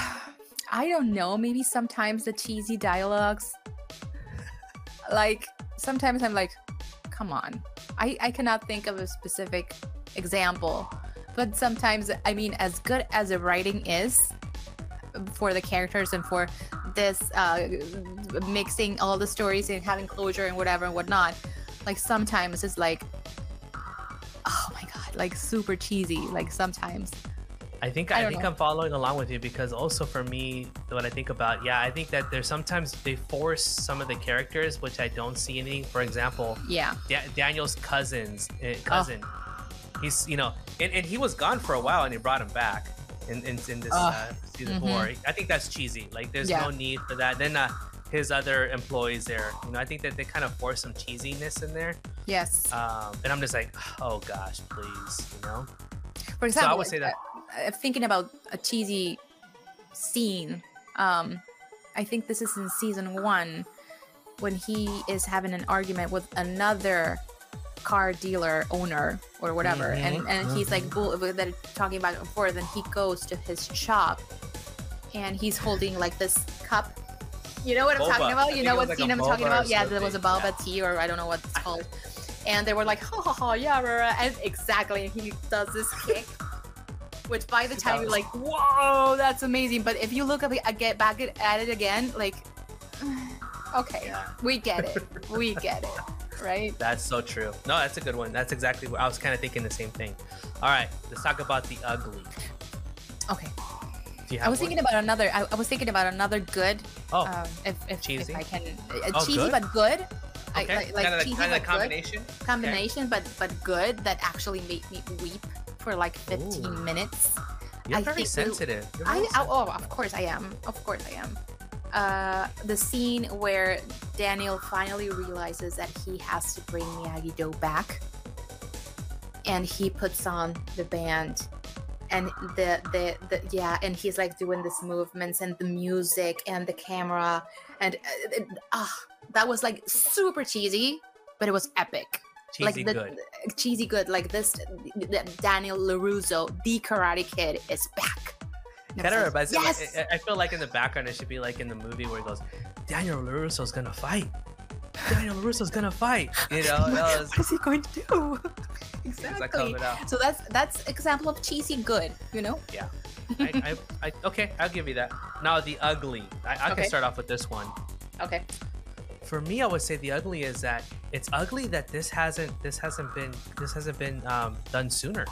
i don't know maybe sometimes the cheesy dialogues like sometimes i'm like come on i i cannot think of a specific example but sometimes i mean as good as the writing is for the characters and for this uh mixing all the stories and having closure and whatever and whatnot like sometimes it's like oh my god like super cheesy like sometimes I think I, I think know. I'm following along with you because also for me, what I think about, yeah, I think that there's sometimes they force some of the characters, which I don't see anything. For example, Yeah. da- Daniel's cousins, Oh. uh, cousin, he's you know, and, and he was gone for a while, and they brought him back in in, in this Ugh. uh, season Mhm. four. I think that's cheesy. Like, there's Yeah. no need for that. Then uh, his other employees there, you know, I think that they kind of force some cheesiness in there, Yes. um, and I'm just like, oh gosh, please, you know. For example, I would say that- uh, thinking about a cheesy scene, um, I think this is in season one when he is having an argument with another car dealer owner or whatever, and Mhm, and he's like bull- they're talking back and forth, and he goes to his shop, and he's holding like this cup. You know what I'm Boba. talking about? You know what like scene I'm talking about? Yeah, there was a. Boba tea, or I don't know what it's called. And they were like, ha ha ha, yeah, rah, rah," and exactly. And he does this kick, which by the time you're like, whoa, that's amazing. But if you look up, I get back at at it again, like, [SIGHS] okay, Yeah. we get it, [LAUGHS] we get it, right? That's so true. No, that's a good one. That's exactly what I was kind of thinking the same thing. All right, let's talk about the ugly. Okay, Do you I was one? thinking about another. I, I was thinking about another good. Oh, Um, if if, Cheesy? if I can, uh, Oh, cheesy good? but good. I, okay. like, like kind of cheesy kind of but good. combination. combination, but but good that actually made me weep for like 15 Ooh. minutes. You're I very sensitive. You're I very oh, oh, of course I am. Of course I am. Uh, the scene where Daniel finally realizes that he has to bring Miyagi Do back, and he puts on the band, and the, the the yeah, and he's like doing these movements and the music and the camera, and uh, ah, that was like super cheesy, but it was epic cheesy like the good. cheesy good like this th- daniel larusso the karate kid is back And Kind I of reminds me. yes I, feel like in the background it should be like in the movie where he goes, "Daniel Larusso's gonna fight. Daniel Larusso's gonna fight." You [LAUGHS] know, was what is he going to do [LAUGHS] exactly so that's that's example of cheesy good you know [LAUGHS] I, I, I, okay, I'll give you that. Now the ugly. I, I Okay. can start off with this one. okay For me, I would say the ugly is that it's ugly that this hasn't this hasn't been this hasn't been um, done sooner.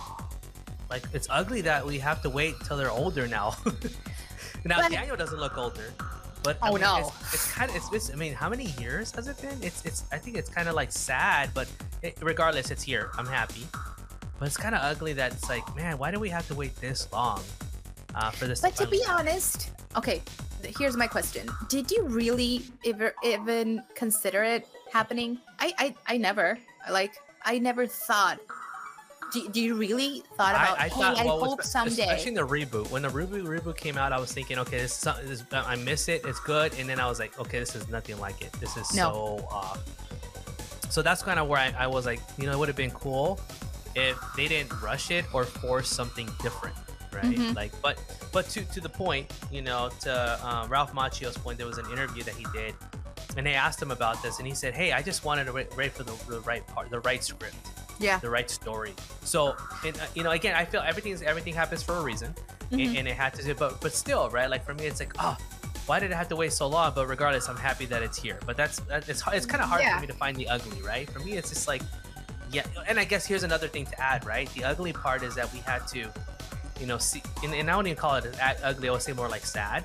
Like it's ugly that we have to wait till they're older now. [LAUGHS] now But- Daniel doesn't look older, but I Oh, mean, no. it's, it's kind of it's, it's. I mean, how many years has it been? It's it's. I think it's kind of like sad, but it, regardless, it's here. I'm happy, but it's kind of ugly that it's like, man, why do we have to wait this long uh, for this? but to finally be honest okay here's my question did you really ever even consider it happening i i, I never like i never thought do, do you really thought about I, I hey, thought, i well, hope someday especially in the reboot. When the reboot reboot came out, I was thinking, okay, this is, this, I miss it. It's good, and then I was like, okay, this is nothing like it. This is No. so off. So that's kind of where I, I was like, you know, it would have been cool if they didn't rush it or force something different, right? Mhm. Like, but but to to the point, you know, to uh, Ralph Macchio's point, there was an interview that he did, and they asked him about this, and he said, hey, I just wanted to wait, wait for the, the right part, the right script yeah the right story. So, and, uh, you know, again, I feel everything's everything happens for a reason, Mhm. and, and it had to. do But but still, right? Like for me, it's like, oh, why did it have to wait so long? But regardless, I'm happy that it's here. But that's it's it's kind of hard Yeah. for me to find the ugly, right? For me, it's just like, yeah. And I guess here's another thing to add, right? The ugly part is that we had to, you know, see, and, and I wouldn't even call it a- ugly. I would say more like sad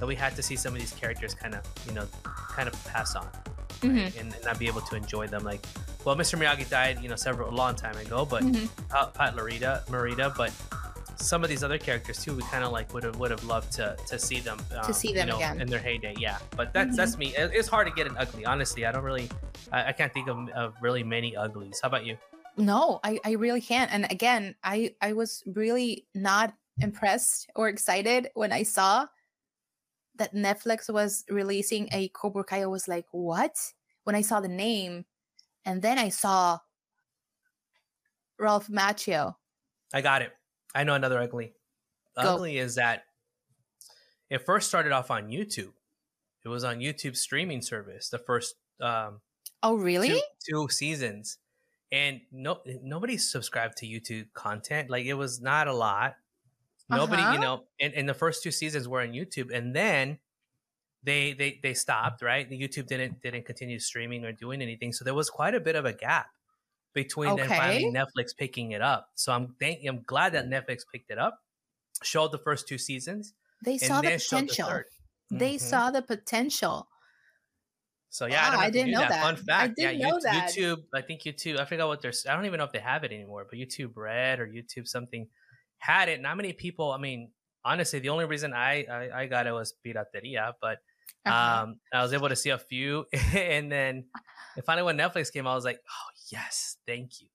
that we had to see some of these characters kind of, you know, kind of pass on Mhm. and, and not be able to enjoy them. Like, well, Mr. Miyagi died, you know, several a long time ago, but Mhm. Pat, Pat Larita, Morita, but some of these other characters too, we kind of like would have would have loved to to see them um, see you them know, again. in their heyday. Yeah, but that's Mhm. that's me. It- It's hard to get an ugly. Honestly, I don't really, I, I can't think of, of really many uglies. How about you? No I, I really can't and again i i was really not impressed or excited when i saw that netflix was releasing a cobra kai i was like what when i saw the name and then i saw ralph macchio I got it. I know another ugly. Go. Ugly is that it first started off on YouTube. It was on YouTube streaming service. The first um, oh really two, two seasons and no nobody subscribed to youtube content like it was not a lot nobody Uh-huh. you know and, and the first two seasons were on youtube and then they they they stopped right the youtube didn't didn't continue streaming or doing anything so there was quite a bit of a gap between then finally Okay. netflix picking it up so i'm thank i'm glad that netflix picked it up showed the first two seasons. They saw the potential. The they mm-hmm. saw the potential. So yeah, wow, I, I, didn't know that. that. Fun fact, yeah, YouTube, that. YouTube. I think YouTube. I forgot what there's. I don't even know if they have it anymore. But YouTube Red or YouTube something had it. Not many people. I mean, honestly, the only reason I I, I got it was Pirateria, but uh-huh. um, I was able to see a few, [LAUGHS] and then and finally when Netflix came, I was like, oh yes, thank you.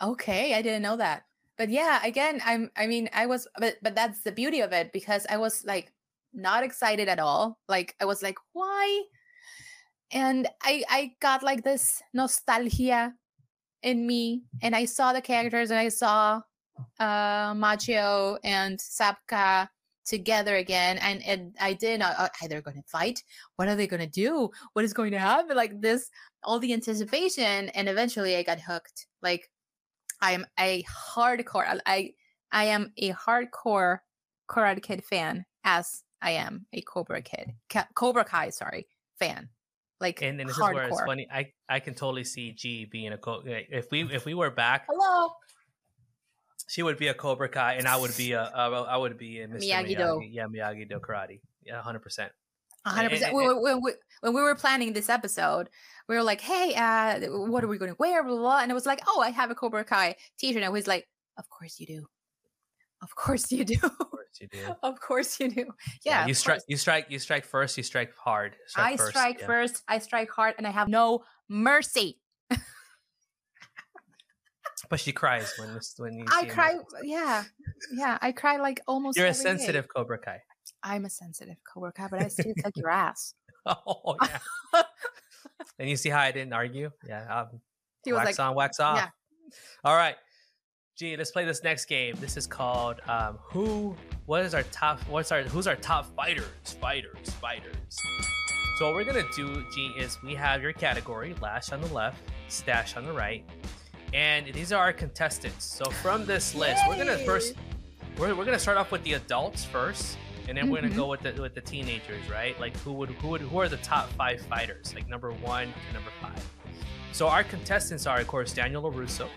Okay, I didn't know that. But yeah, again, I'm. I mean, I was, but but that's the beauty of it because I was like not excited at all. Like I was like, why? And I I got like this nostalgia in me, and I saw the characters, and I saw uh Macchio and Zabka together again and and i did uh, uh are they going to fight what are they to do what is going to happen like this all the anticipation and eventually i got hooked like i am a hardcore i i am a hardcore karate kid fan as i am a cobra kid cobra kai sorry fan like and, and this hardcore. is where it's funny i i can totally see g being a Cobra. if we if we were back hello she would be a Cobra Kai, and I would be a uh, I would be a Mr. Miyagi Do. Yeah, Miyagi Do karate. Yeah, hundred percent. hundred percent. When we when we were planning this episode, we were like, "Hey, uh, what are we going to wear?" Blah, blah, blah. And it was like, "Oh, I have a Cobra Kai T-shirt." And I was like, "Of course you do. Of course you do. Of course you do. [LAUGHS] of course you do. Yeah. yeah you strike. You strike. You strike first. You strike hard. Strike I first. strike yeah. first. I strike hard, and I have no mercy. [LAUGHS] But she cries when when you. I cry. Yeah, yeah. I cry like [LAUGHS] almost. You're a sensitive day. Cobra Kai. I'm a sensitive Cobra Kai, but I still kick your ass. Oh yeah. and you see how I didn't argue? Yeah. Um, he was wax like, on, wax off. Yeah. All right. Gee, let's play this next game. This is called um, Who? What is our top? What's our? Who's our top fighters? Fighters, fighters. So what we're gonna do, G, is we have your category: Lash on the left, Stash on the right, and these are our contestants. So from this list, Yay! we're gonna first we're, we're gonna start off with the adults first, and then mm-hmm. we're gonna go with the with the teenagers, right? Like who would who would who are the top five fighters, like number one to number five. So our contestants are, of course, Daniel LaRusso,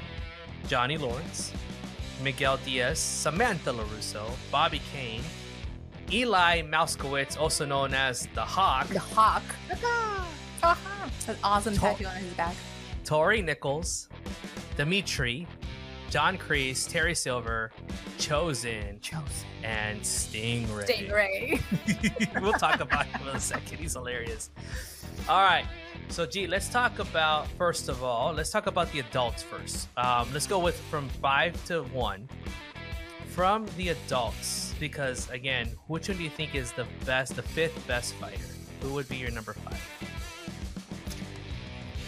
Johnny Lawrence, Miguel Diaz, Samantha LaRusso, Robby Keene, Eli Moskowitz, also known as the Hawk. The Hawk. An awesome tattoo on his back. Tori Nichols, Demetri, John Kreese, Terry Silver, Chozen, Chozen. and Stingray. Stingray. [LAUGHS] we'll talk about him in a second. He's hilarious. All right. So, G, let's talk about, first of all, let's talk about the adults first. Um, let's go with from five to one. From the adults, because again, which one do you think is the best, the fifth best fighter? Who would be your number five?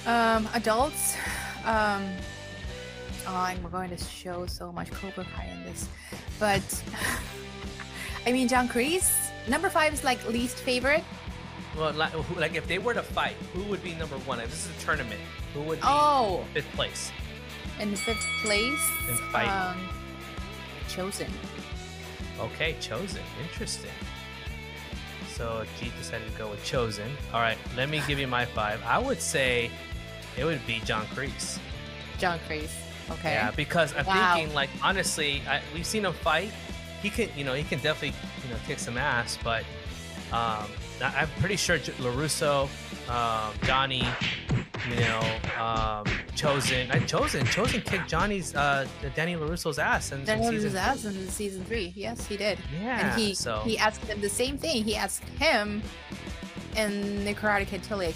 Um, adults. Um, oh, I'm going to show so much Cobra Kai in this, but [LAUGHS] I mean, John Kreese, number five is like least favorite. Well, like, like if they were to fight, who would be number one? If this is a tournament, who would be oh fifth place? In fifth place, in fight, um, Chozen. Okay, Chozen. Interesting. So G decided to go with Chozen. All right, let me give you my five. I would say it would be John Kreese. John Kreese. Okay. Yeah, because I'm wow. thinking like honestly, I, we've seen him fight. He can, you know, he can definitely, you know, kick some ass. But um, I'm pretty sure Larusso, um, Johnny, you know, um, Chozen, I Chozen, Chozen kicked Johnny's, uh, Danny Larusso's ass in, Danny Larusso's ass in season three. Yes, he did. Yeah. And he so. he asked him the same thing. He asked him in the Karate Kid to like,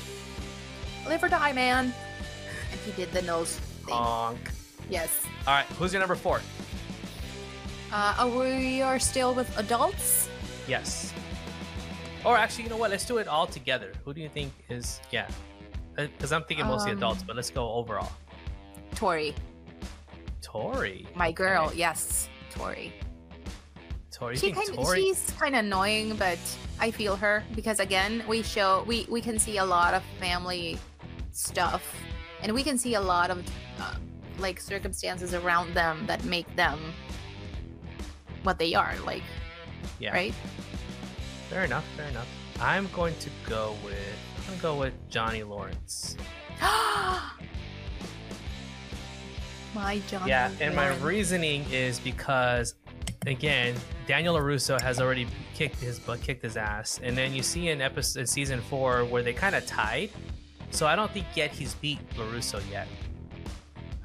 live or die, man. And he did the nose thing. Honk. Yes. All right. Who's your number four? Uh, we are still with adults. Yes. Or actually, you know what? Let's do it all together. Who do you think is yeah? Because uh, I'm thinking mostly um, adults, but let's go overall. Tori. Tori. My girl. Okay. Yes, Tori. Tori. She kind Tori... she's kind of annoying, but I feel her because again, we show we we can see a lot of family stuff, and we can see a lot of uh, like circumstances around them that make them what they are. Like, yeah, right. Fair enough. Fair enough. I'm going to go with I'm gonna go with Johnny Lawrence. [GASPS] my Johnny. Yeah, and Lawrence. my reasoning is because again, Daniel Larusso has already kicked his butt, kicked his ass, and then you see in episode season four where they kind of tied. So I don't think yet he's beat Larusso yet.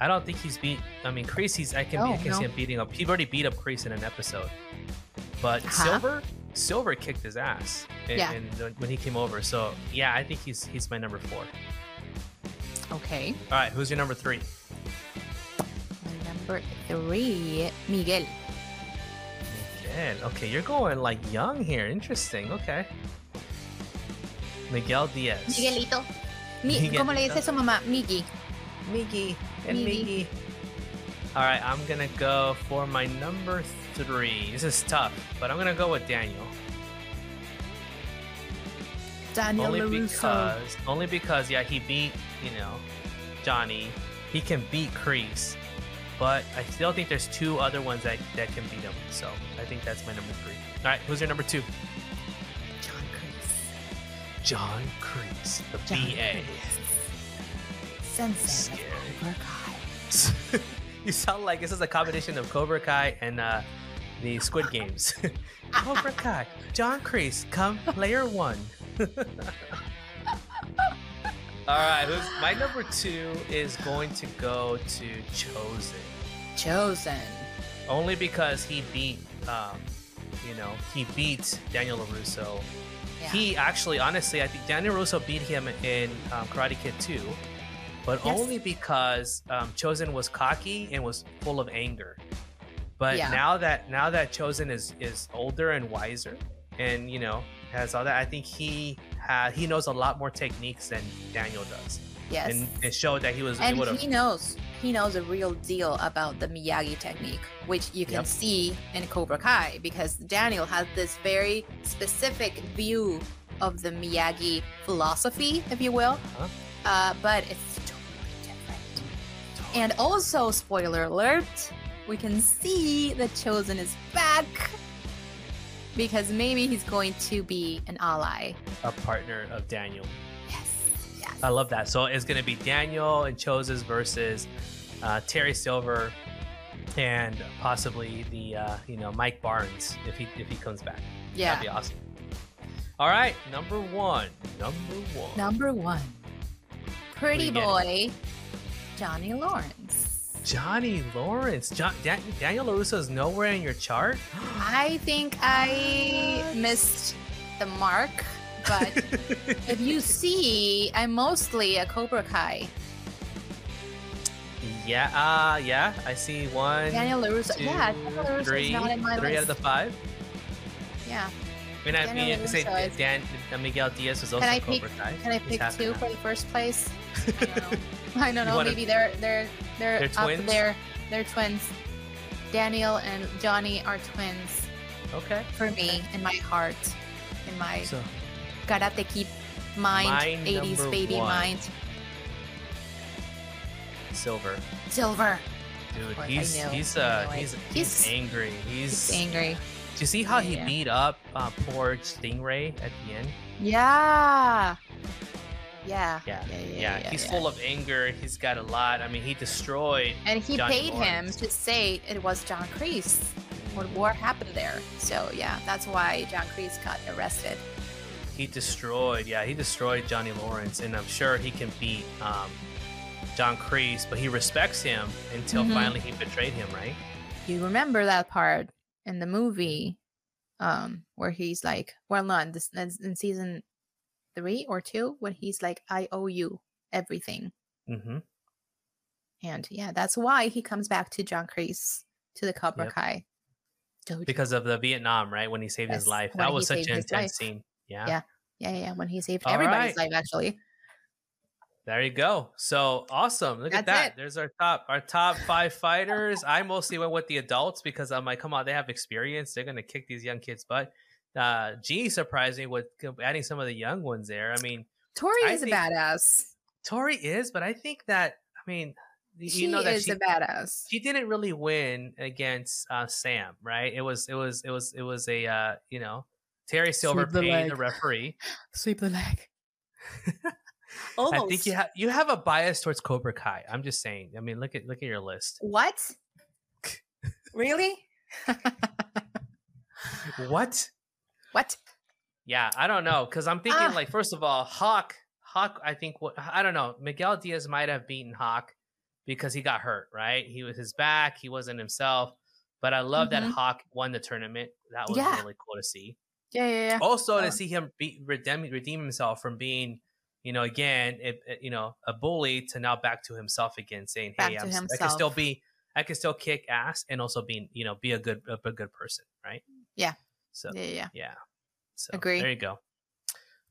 I don't think he's beat. I mean, he's I can, No, I can no. see him beating up. He already beat up Kreese in an episode, but Uh-huh. Silver, Silver kicked his ass in, Yeah. when he came over. So yeah, I think he's he's my number four. Okay. All right, who's your number three? Number three, Miguel. Miguel. Okay, you're going like young here. Interesting. Okay. Miguel Diaz. Miguelito. Mi- Miguelito. ¿Cómo le dice su mamá? Miggy. Miggy and Miggy. Miggy. All right, I'm gonna go for my number three. This is tough, but I'm gonna go with Daniel. Daniel only LaRusso. because, only because, yeah, he beat you know Johnny. He can beat Kreese, but I still think there's two other ones that that can beat him. So I think that's my number three. All right, who's your number two? John Kreese. John Kreese, the John BA. Kreese. Sensei Scary. Cobra Kai. [LAUGHS] you sound like this is a combination of Cobra Kai and uh, the Squid Games. [LAUGHS] Cobra Kai, John Kreese, come player one. [LAUGHS] All right, who's, my number two is going to go to Chozen, Chozen. only because he beat, um, you know, he beat Daniel Larusso. Yeah. He actually, honestly, I think Daniel Russo beat him in um, Karate Kid 2, but Yes. only because um, Chozen was cocky and was full of anger. But Yeah. now that now that Chozen is is older and wiser, and you know has all that, I think he ha- he knows a lot more techniques than Daniel does, yes. and it showed that he was and he knows he knows a real deal about the Miyagi technique, which you can Yep. see in Cobra Kai because Daniel has this very specific view of the Miyagi philosophy, if you will. Uh-huh. Uh, but it's totally different. And also, spoiler alert, we can see that Chozen is back because maybe he's going to be an ally. a partner of Daniel. Yes. Yes. I love that. So it's going to be Daniel and Chozen's versus uh, Terry Silver and possibly the uh, you know Mike Barnes if he if he comes back. yeah. That'd be awesome. All right, number one. Number one. Number one, pretty boy, Johnny Lawrence. Johnny Lawrence. John, Dan, Daniel Larusso is nowhere in your chart. I think I missed the mark, but [LAUGHS] if you see, I'm mostly a Cobra Kai. yeah, uh, yeah. I see one, Daniel LaRusso. two, yeah, Daniel LaRusso three, is not in my three out of the five. yeah. I mean, I mean, say Dan, uh, Miguel Diaz was also I Cobra pick- Kai. Can I pick two for the first place? [LAUGHS] I don't know. I don't know. Maybe they're they're they're, They're up twins? there. They're twins. Daniel and Johnny are twins okay. for me in my heart, in my So Karate Kid mind, My 80s baby one. mind. Silver. Silver. Dude, course, he's he's uh he's, he's He's- angry. He's, He's angry. Do you see how he Yeah. beat up uh, poor Stingray at the end? Yeah. Yeah. Yeah, Yeah. Yeah, he's full of anger. He's got a lot. I mean, he destroyed. And he Johnny paid Lawrence. him to say it was John Kreese. What war happened there? So yeah, that's why John Kreese got arrested. He destroyed. Yeah, he destroyed Johnny Lawrence, and I'm sure he can beat um, John Kreese, but he respects him until Mhm. finally he betrayed him. Right? You remember that part in the movie, um, where he's like, well, not this, in in season three or two, when he's like, "I owe you everything," Mm-hmm. and yeah, that's why he comes back to John Kreese to the Cobra Yep. Kai. dojo. Because of the Vietnam, right? When he saved his life, when that was such an intense scene. Yeah. Yeah. yeah, yeah, when he saved All everybody's right. life, actually. There you go. So awesome. Look at that. it. There's our top our top five fighters. I mostly went with the adults because I'm like, come on, they have experience. They're gonna kick these young kids' butt. Uh G surprised me with adding some of the young ones there. I mean, Tori I is think- a badass. Tori is, but I think that I mean y- She you know that is she, a badass. she didn't really win against uh Sam, right? It was it was it was it was a uh you know Terry Silver Sweep the paid the referee. [LAUGHS] Sweep the leg. Almost. [LAUGHS] I think you have you have a bias towards Cobra Kai. I'm just saying. I mean, look at look at your list. What? [LAUGHS] really? what? What? Yeah, I don't know because I'm thinking Ah. like first of all, Hawk. Hawk, I think what I don't know. Miguel Diaz might have beaten Hawk because he got hurt. Right, he was his back. He wasn't himself. But I love that Mhm. Hawk won the tournament. That was Yeah. really cool to see. Yeah, yeah, yeah. Also, Uh, to see him be, redeem redeem himself from being, you know, again, it, it- you know, a bully to now back to himself again, saying, Back "Hey, I'm, I can still be, I can still kick ass, and also being, you know, be a good, a, a good person, right?" Yeah. So Yeah, yeah, yeah. So Agree. There you go.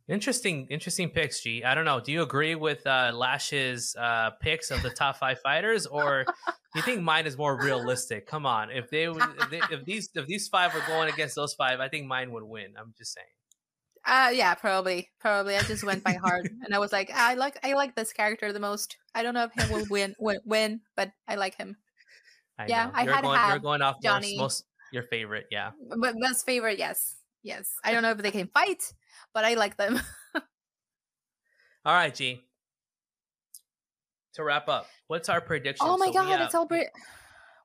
Interesting, interesting picks, G. I don't know. Do you agree with uh, Lash's uh, picks of the top five fighters, or do you think mine is more realistic? Come on, if they, would- if, they, if these if these five were going against those five, I think mine would win. I'm just saying. Uh yeah, probably. Probably. I just went by heart [LAUGHS] and I was like, I like I like this character the most. I don't know if he will win win, win but I like him. I Yeah, know. I you're had going, You're have going off Johnny. most, most your favorite, yeah. But best favorite, yes. Yes. I don't know if they can fight, but I like them. [LAUGHS] All right, G. To wrap up, what's our prediction? Oh my So god, it's all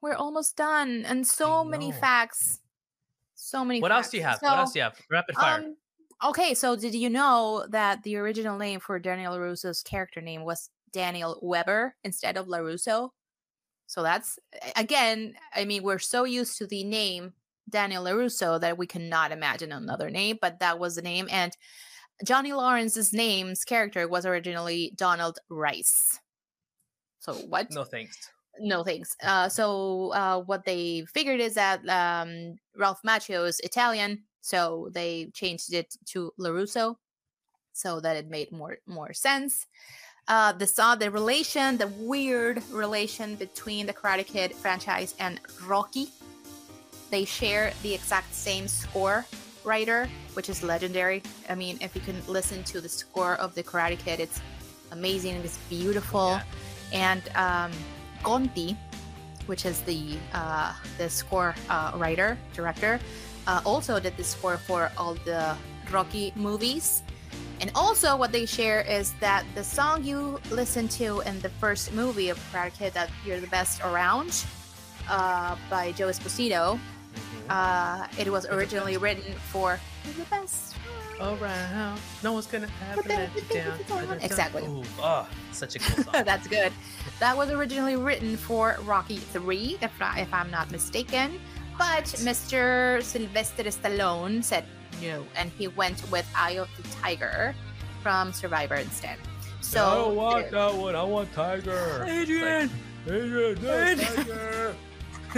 we're almost done. And so many facts. So many What else do you have? facts. what else do you have? Rapid fire. Um, okay, so did you know that the original name for Daniel LaRusso's character name was Daniel Weber instead of LaRusso? So that's again, I mean, we're so used to the name Daniel LaRusso that we cannot imagine another name, but that was the name. And Johnny Lawrence's name's character was originally Donald Rice. So what? no thanks. no thanks. Uh, so uh, what they figured is that um, Ralph Macchio is Italian, so they changed it to Larusso, so that it made more more sense. Uh, the saw the relation, the weird relation between the Karate Kid franchise and Rocky. They share the exact same score writer, which is legendary. I mean, if you can listen to the score of the Karate Kid, it's amazing. It's beautiful Yeah. and um, Conti, which is the uh, the score uh, writer director, uh, also did the score for all the Rocky movies. And also, what they share is that the song you listen to in the first movie of Karate Kid, that "You're the Best Around," uh, by Joe Esposito, Mhm. uh, it was originally written for "You're the Best." Around, no one's gonna ever let you down. Exactly. Ooh, oh, such a cool song. [LAUGHS] That's good. That was originally written for Rocky 3, if, I, if I'm not mistaken. But Mr. Sylvester Stallone said no, and he went with Eye of the Tiger from Survivor instead. So, I don't want there- that one. I want Tiger. Adrian! Adrian, no, Adrian. Tiger. [LAUGHS]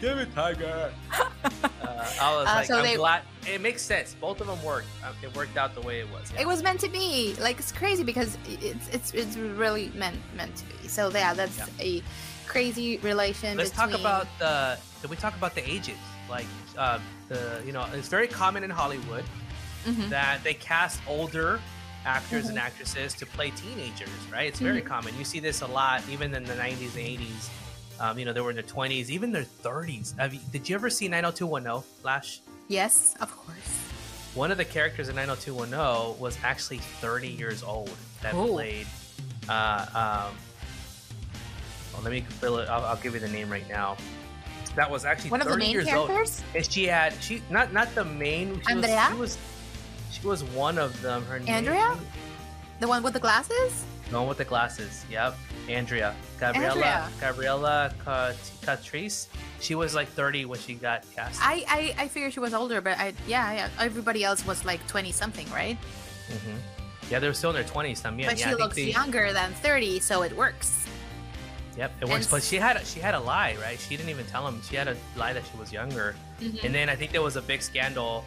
Give it Tiger. Uh, I was Uh, like, so I'm they- glad. It makes sense. Both of them worked. Um, It worked out the way it was. yeah. it was meant to be. Like it's crazy because it's it's it's really meant meant to be. So yeah, that's Yeah. a crazy relation. Let's between... talk about the. Did we talk about the ages? Like, uh, the you know, it's very common in Hollywood Mhm. that they cast older actors and actresses to play teenagers, right? It's very Mhm. common. You see this a lot, even in the 90s and 80s. Um, you know, they were in their 20s, even their 30s. Have you, did you ever see 90210 Flash? Yes, of course. One of the characters in 90210 was actually 30 years old that Oh. played. Uh, um, well, let me fill it. I'll, I'll give you the name right now. That was actually One of 30 the main years old. characters. And she had she not not the main. She Andrea? Was, she was she was one of them. Her Andrea? name. The one with the glasses? The one with the glasses. Yep, Andrea. Gabriella. Andrea. Gabriella Cat- Catrice. She was like 30 when she got cast. I, I I figured she was older, but I yeah, yeah everybody else was like twenty something, right? hmm Yeah, they were still in their 20s. También. but yeah, she I looks they- younger than thirty, so it works. Yep, it works. And But she had a, she had a lie, right? She didn't even tell him. She had a lie that she was younger. Mhm. And then I think there was a big scandal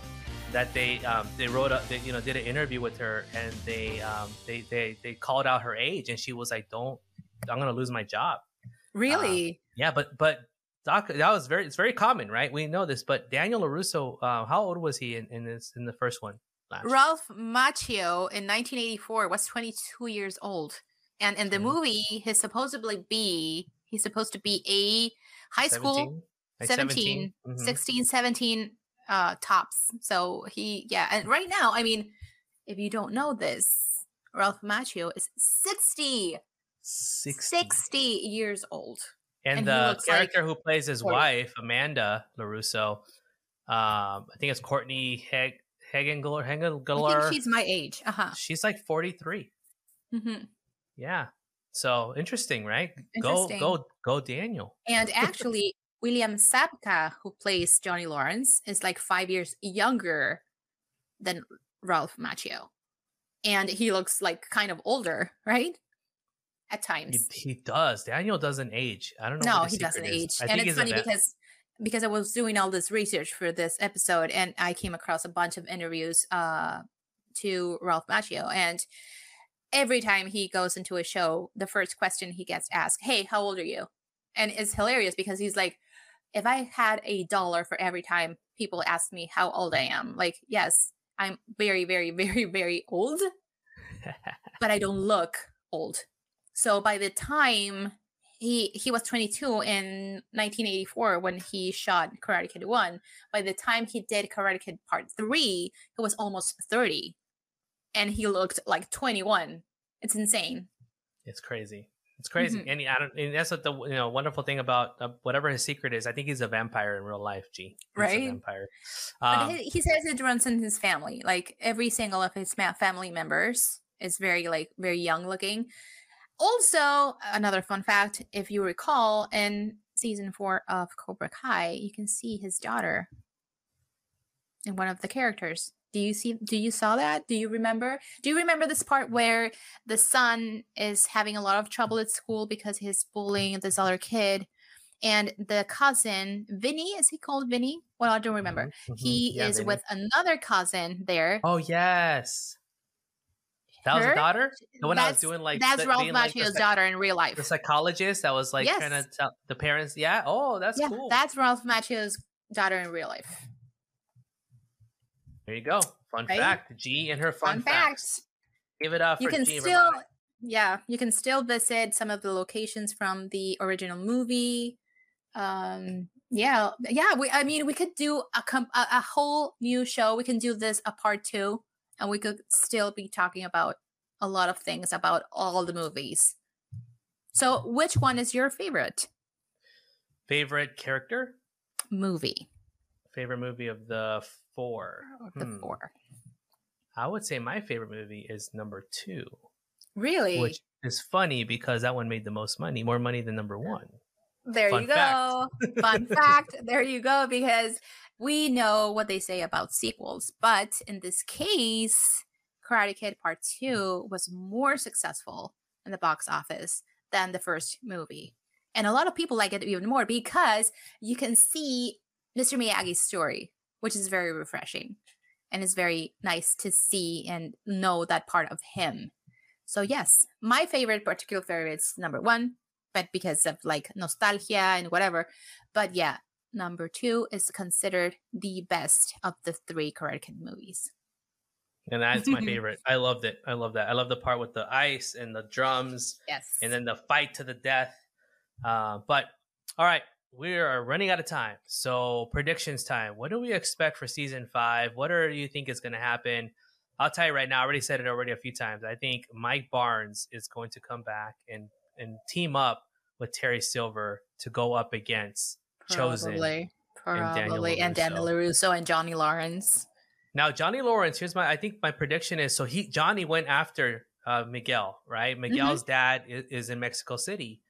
that they um, they wrote up, they, you know, did an interview with her, and they um, they they they called out her age, and she was like, "Don't, I'm gonna lose my job." Really? Yeah, but but Doc, that was very it's very common, right? We know this, but Daniel Larusso, uh, how old was he in, in this in the first one? Last? Ralph Macchio in 1984 was 22 years old, and in the Mhm. movie, he's supposedly be he's supposed to be a high school 17? Like 17, 17? Mhm. 16, 17 uh, tops. So he, yeah. And right now, I mean, if you don't know this, Ralph Macchio is 60, 60. 60 years old. And, and the looks like character who plays his 40. wife, Amanda Larusso, Um, I think it's Courtney Heg Hegengler. I Hegengler. think she's my age. Uh huh. She's like 43. hmm Yeah. So interesting, right? Interesting. Go, go, go, Daniel. And [LAUGHS] actually, William Zabka, who plays Johnny Lawrence, is like five years younger than Ralph Macchio. And he looks like kind of older, [LAUGHS] right? At times. he does. Daniel doesn't age. I don't know. No, he doesn't age. And it's funny vet. because because I was doing all this research for this episode and I came across a bunch of interviews uh to Ralph Macchio and every time he goes into a show, the first question he gets asked, "Hey, how old are you?" And it's hilarious because he's like, "If I had a dollar for every time people ask me how old I am, like, yes, I'm very, very, [LAUGHS] very, very old, but I don't look old." So by the time he he was 22 in 1984 when he shot Karate Kid 1. By the time he did Karate Kid Part 3, he was almost 30 and he looked like 21. It's insane. It's crazy. It's crazy, Mhm. and, I don't, and that's what the you know wonderful thing about uh, whatever his secret is. I think he's a vampire in real life. G, He's a Right? vampire. But Um, he, he says it runs in his family. Like every single of his ma- family members is very like very young looking. Also, another fun fact, if you recall, in season four of Cobra Kai, you can see his daughter in one of the characters. Do you see? Do you saw that? Do you remember? Do you remember this part where the son is having a lot of trouble at school because he's bullying this other kid, and the cousin Vinny is he called Vinny? Well, I don't remember mhm, mhm. he Yeah, is Vinny. with another cousin there. Oh yes, that was Her? a daughter. The one I was That's- doing like That's the- Ralph being, like, Macchio's psych- daughter in real life. The psychologist that was like Yes. trying to tell the parents. Yeah. Oh, that's yeah, cool. that's Ralph Macchio's daughter in real life. There you go. Fun Right? fact. G and her fun, Fun facts. fact. Give it up You for can G still, yeah, you can still visit some of the locations from the original movie. Um, yeah, yeah. We, I mean, we could do a com- a, a whole new show. We can do this a part two, and we could still be talking about a lot of things about all the movies. So, which one is your favorite favorite character. movie? Favorite movie of the four. The Hmm. four. I would say my favorite movie is number two, Really? which is funny because that one made the most money, more money than number one. there fun you go. Fun [LAUGHS] fact. There you go. Because we know what they say about sequels, but in this case, Karate Kid Part Two was more successful in the box office than the first movie, and a lot of people like it even more because you can see Mr. Miyagi's story, which is very refreshing, and it's very nice to see and know that part of him. So yes, my favorite particular favorite is number one, but because of like nostalgia and whatever. But yeah, number two is considered the best of the three Karate Kid movies. And that's my [LAUGHS] favorite. I loved it. I love that. I love the part with the ice and the drums Yes. and then the fight to the death. Uh, but all right, we are running out of time. So predictions time. What do we expect for season five? What do you think is going to happen? I'll tell you right now. I already said it already a few times. I think Mike Barnes is going to come back and and team up with Terry Silver to go up against Chozen. Probably. and Daniel Probably. And Daniel LaRusso and Johnny Lawrence. Now Johnny Lawrence, here's my I think my prediction is so he Johnny went after uh, Miguel, right? Miguel's dad is, is in Mexico City,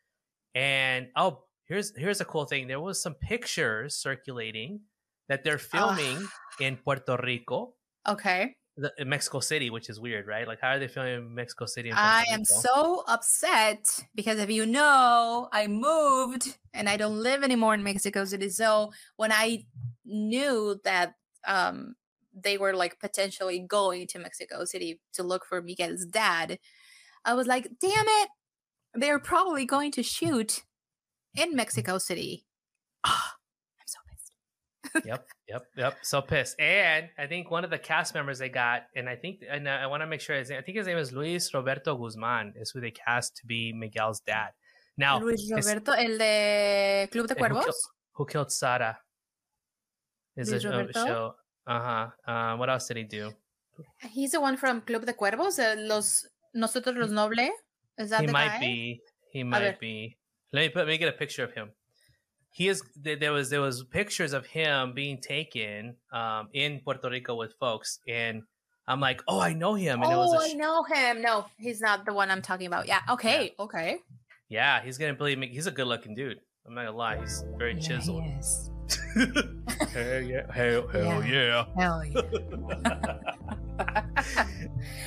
and oh, here's here's a cool thing. There was some pictures circulating that they're filming in Puerto Rico, Okay. the, in Mexico City, which is weird, right? Like how are they filming in Mexico City? I am so upset because if you know, I moved and I don't live anymore in Mexico City. So when I knew that um they were like potentially going to Mexico City to look for Miguel's dad, I was like, damn it, they're probably going to shoot in Mexico City. Ah, I'm so pissed. yep, [LAUGHS] yep, yep. So pissed. And I think one of the cast members they got, and I think, and I want to make sure his name, I think his name is Luis Roberto Guzman, is who they cast to be Miguel's dad. Now, Luis Roberto, el de Club de Eh, who killed- Cuervos. Who killed Sara? Is Luis a, a Roberto? show. Uh huh. Uh, what else did he do? He's the one from Club de Cuervos, uh, los nosotros los nobles. Is that he the might guy? be. He might be. Let me put. Let me get a picture of him. he is there was there was pictures of him being taken um, in Puerto Rico with folks, and I'm like, oh, I know him, and oh, it was I sh- know him. No, he's not the one I'm talking about. Yeah. Okay. Okay. yeah, he's gonna believe me. He's a good looking dude. I'm not gonna lie, he's very chiseled. Yes. [LAUGHS] hell yeah, hell, hell yeah. Hell yeah. [LAUGHS]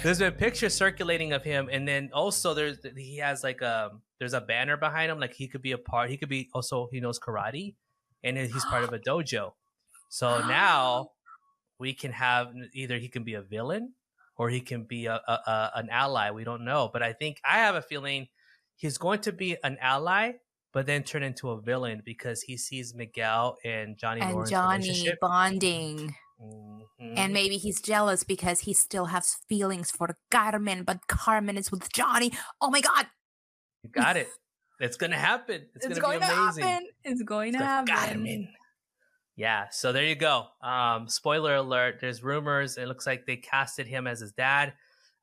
there's been pictures circulating of him, and then also there's he has like a there's a banner behind him, like he could be a part. He could be also he knows karate, and he's part of a [GASPS] dojo. So now we can have either he can be a villain or he can be a, a, a an ally. We don't know, but I think I have a feeling he's going to be an ally, but then turn into a villain because he sees Miguel and Johnny and Lawrence Johnny bonding. Mhm. And maybe he's jealous because he still has feelings for Carmen, but Carmen is with Johnny. Oh my god. You got it. It's gonna happen. It's, gonna going be amazing. to happen. It's going to With happen. Carmen. Yeah, so there you go. Um, spoiler alert: There's rumors. It looks like they casted him as his dad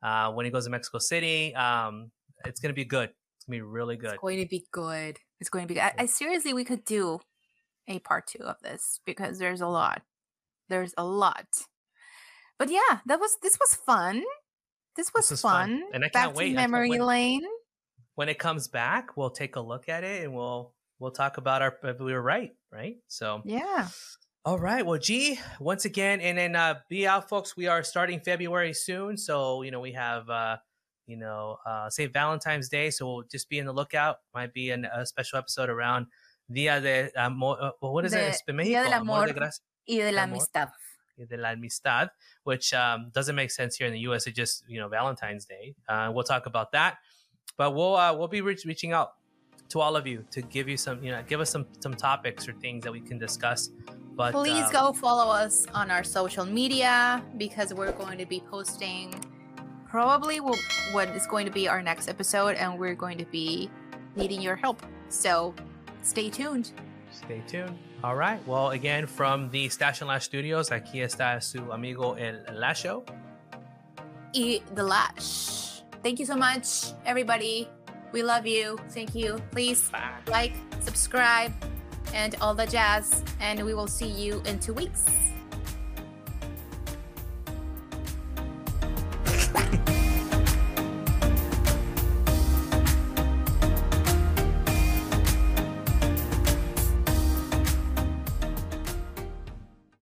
uh, when he goes to Mexico City. Um, it's gonna be good. It's gonna be really good. It's going to be good. It's going to be. I, I seriously, we could do a part two of this because there's a lot. There's a lot. But yeah, that was this was fun. This was, was fun. fun, and I Back can't to wait. Can't memory wait. lane. When it comes back, we'll take a look at it and we'll we'll talk about our if we were right, right? So Yeah. All right. Well, G, once again, and then uh, be out, folks. We are starting February soon, so you know we have uh, you know uh, St. Valentine's Day, so we'll just be in the lookout. Might be an, a special episode around Dia de Amor. Uh, well, what is De- it? Mexico, Dia del Amor de Amor. Gracia Y de la Amor. amistad. y de la amistad, which um, doesn't make sense here in the U.S. It's just you know Valentine's Day. Uh, we'll talk about that, but we'll uh, we'll be reach- reaching out to all of you to give you some you know give us some some topics or things that we can discuss. But Please um, go follow us on our social media because we're going to be posting probably what what is going to be our next episode, and we're going to be needing your help. So stay tuned. Stay tuned. All right. Well, again, from the Stash and Lash Studios, aquí está su amigo El Lasho. Y the lash. Thank you so much, everybody. We love you. Thank you. Please Bye. like, subscribe, and all the jazz. And we will see you in two weeks.